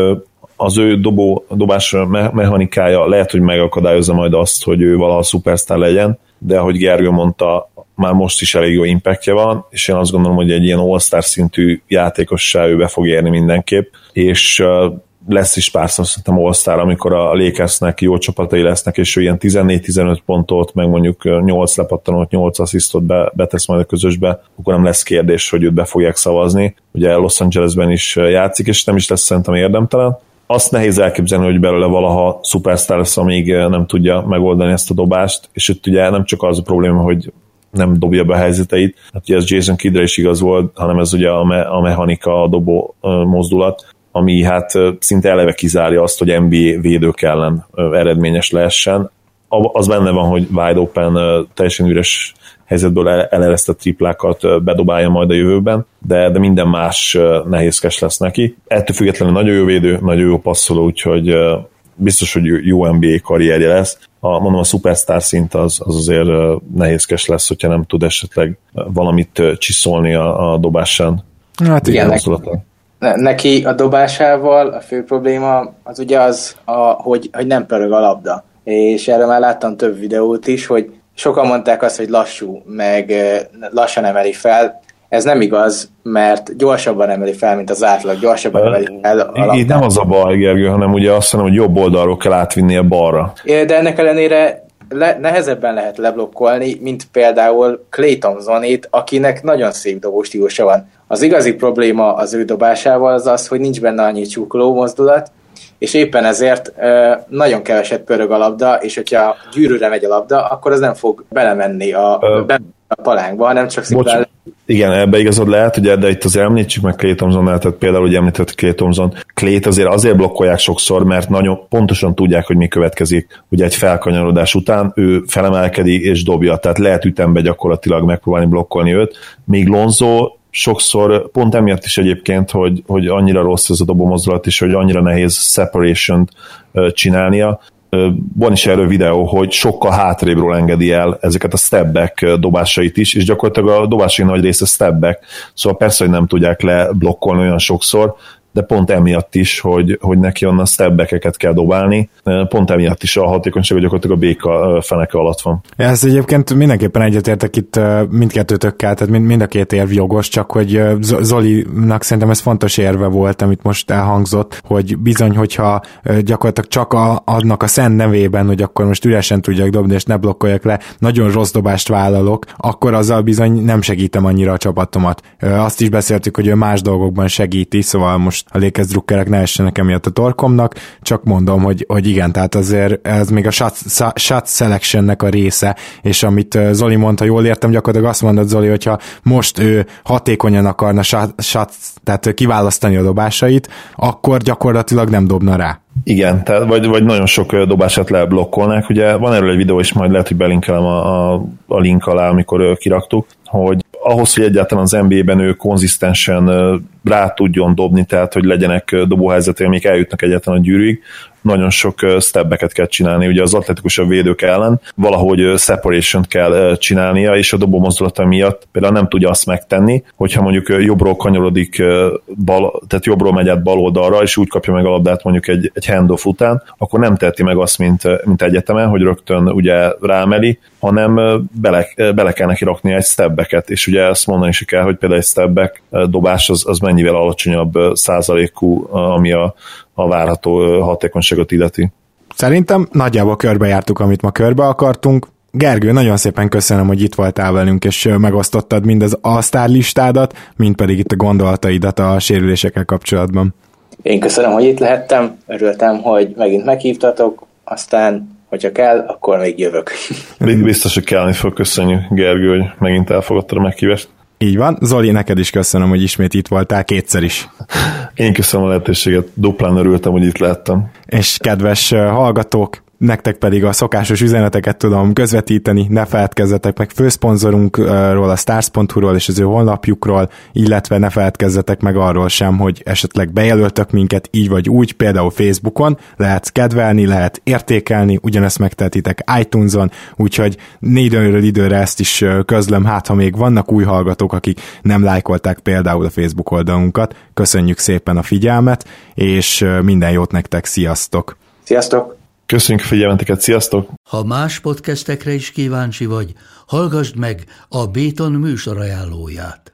S2: az ő dobó, dobás mechanikája lehet, hogy megakadályozza majd azt, hogy ő valaha szupersztár legyen, de ahogy Gergő mondta, már most is elég jó impactja van, és én azt gondolom, hogy egy ilyen all-star szintű játékossá ő be fog érni mindenképp, és lesz is párszor szerintem all amikor a Lakersnek jó csapatai lesznek, és ő ilyen 14-15 pontot, meg mondjuk 8 lepattanót, 8 asszisztot be, betesz majd a közösbe, akkor nem lesz kérdés, hogy őt be fogják szavazni. Ugye Los Angelesben is játszik, és nem is lesz szerintem érdemtelen azt nehéz elképzelni, hogy belőle valaha szupersztár lesz, amíg eh, nem tudja megoldani ezt a dobást, és itt ugye nem csak az a probléma, hogy nem dobja be a helyzeteit, hát ugye ez Jason Kidre is igaz volt, hanem ez ugye a, me- a mechanika, a dobó uh, mozdulat, ami hát uh, szinte eleve kizárja azt, hogy NBA védők ellen eredményes lehessen. Az benne van, hogy wide open, teljesen üres helyzetből eleresztett triplákat bedobálja majd a jövőben, de, de minden más nehézkes lesz neki. Ettől függetlenül nagyon jó védő, nagyon jó passzoló, úgyhogy biztos, hogy jó NBA karrierje lesz. A, mondom, a superstar szint az, az azért nehézkes lesz, hogyha nem tud esetleg valamit csiszolni a, a dobásán.
S3: Hát igen, neki, neki a dobásával a fő probléma az ugye az, a, hogy, hogy nem pörög a labda. És erre már láttam több videót is, hogy sokan mondták azt, hogy lassú, meg lassan emeli fel. Ez nem igaz, mert gyorsabban emeli fel, mint az átlag, gyorsabban emeli fel
S2: a Itt nem az a baj, Gergő, hanem ugye azt mondom, hogy jobb oldalról kell átvinni a balra.
S3: De ennek ellenére le, nehezebben lehet leblokkolni, mint például Clay Thompsonét, akinek nagyon szép dobóstílusa van. Az igazi probléma az ő dobásával az az, hogy nincs benne annyi csukló mozdulat, és éppen ezért nagyon keveset pörög a labda, és hogyha gyűrűre megy a labda, akkor az nem fog belemenni a, uh, a palánkba, hanem csak szimplán...
S2: Igen, ebbe igazad lehet, ugye, de itt az említsük meg Clay thompson tehát például, hogy említett Clay Thompson, clay azért azért blokkolják sokszor, mert nagyon pontosan tudják, hogy mi következik. Ugye egy felkanyarodás után ő felemelkedik és dobja, tehát lehet ütembe gyakorlatilag megpróbálni blokkolni őt, míg Lonzo sokszor pont emiatt is egyébként, hogy, hogy annyira rossz ez a dobomozdulat is, hogy annyira nehéz separation csinálnia. Van is erről videó, hogy sokkal hátrébről engedi el ezeket a stepback dobásait is, és gyakorlatilag a dobásai nagy része stepback, szóval persze, hogy nem tudják leblokkolni olyan sokszor, de pont emiatt is, hogy, hogy neki onnan stebbekeket kell dobálni, pont emiatt is a hatékonyság gyakorlatilag a béka feneke alatt van.
S1: Ez egyébként mindenképpen egyetértek itt mindkettőtökkel, tehát mind, mind a két érv jogos, csak hogy Zolinak szerintem ez fontos érve volt, amit most elhangzott, hogy bizony, hogyha gyakorlatilag csak a, adnak a szent nevében, hogy akkor most üresen tudjak dobni, és ne blokkoljak le, nagyon rossz dobást vállalok, akkor azzal bizony nem segítem annyira a csapatomat. Azt is beszéltük, hogy ő más dolgokban segíti, szóval most a Lakers drukkerek ne essenek emiatt a torkomnak, csak mondom, hogy, hogy igen, tehát azért ez még a shot, shot selectionnek a része, és amit Zoli mondta, jól értem, gyakorlatilag azt mondod Zoli, hogyha most ő hatékonyan akarna shot, shot, tehát kiválasztani a dobásait, akkor gyakorlatilag nem dobna rá.
S2: Igen, tehát vagy, vagy nagyon sok dobását leblokkolnák. Ugye van erről egy videó is, majd lehet, hogy belinkelem a, a, a link alá, amikor kiraktuk, hogy ahhoz, hogy egyáltalán az NBA-ben ő konzisztensen rá tudjon dobni, tehát hogy legyenek dobóhelyzetek, amik eljutnak egyáltalán a gyűrűig, nagyon sok stebbeket kell csinálni, ugye az atletikusabb védők ellen. Valahogy separation kell csinálnia, és a dobó mozdulata miatt például nem tudja azt megtenni, hogyha mondjuk jobbról kanyarodik, bal, tehát jobbról megy át bal oldalra, és úgy kapja meg a labdát mondjuk egy, egy handoff után, akkor nem teheti meg azt, mint, mint egyetemen, hogy rögtön ugye rámeli, hanem bele, bele kell neki rakni egy stebbeket, és ugye ezt mondani is kell, hogy például egy stebbek dobás az, az mennyivel alacsonyabb százalékú, ami a, a várható hatékonyságot illeti.
S1: Szerintem nagyjából körbejártuk, amit ma körbe akartunk. Gergő, nagyon szépen köszönöm, hogy itt voltál velünk, és megosztottad mind az All-Star listádat, mind pedig itt a gondolataidat a sérülésekkel kapcsolatban.
S3: Én köszönöm, hogy itt lehettem, örültem, hogy megint meghívtatok, aztán, hogyha kell, akkor még jövök.
S2: Biztos, hogy kellni fog, köszönjük Gergő, hogy megint elfogadtad a meghívást.
S1: Így van. Zoli, neked is köszönöm, hogy ismét itt voltál kétszer is.
S2: Én köszönöm a lehetőséget, duplán örültem, hogy itt lehettem.
S1: És kedves hallgatók, nektek pedig a szokásos üzeneteket tudom közvetíteni, ne feledkezzetek meg főszponzorunkról, a stars.hu-ról és az ő honlapjukról, illetve ne feledkezzetek meg arról sem, hogy esetleg bejelöltök minket így vagy úgy, például Facebookon, lehet kedvelni, lehet értékelni, ugyanezt megtehetitek iTunes-on, úgyhogy időről időre ezt is közlöm, hát ha még vannak új hallgatók, akik nem lájkolták például a Facebook oldalunkat, köszönjük szépen a figyelmet, és minden jót nektek, sziasztok!
S3: Sziasztok!
S2: Köszönjük figyelmeteket, sziasztok!
S4: Ha más podcastekre is kíváncsi vagy, hallgassd meg a Béton műsor ajánlóját.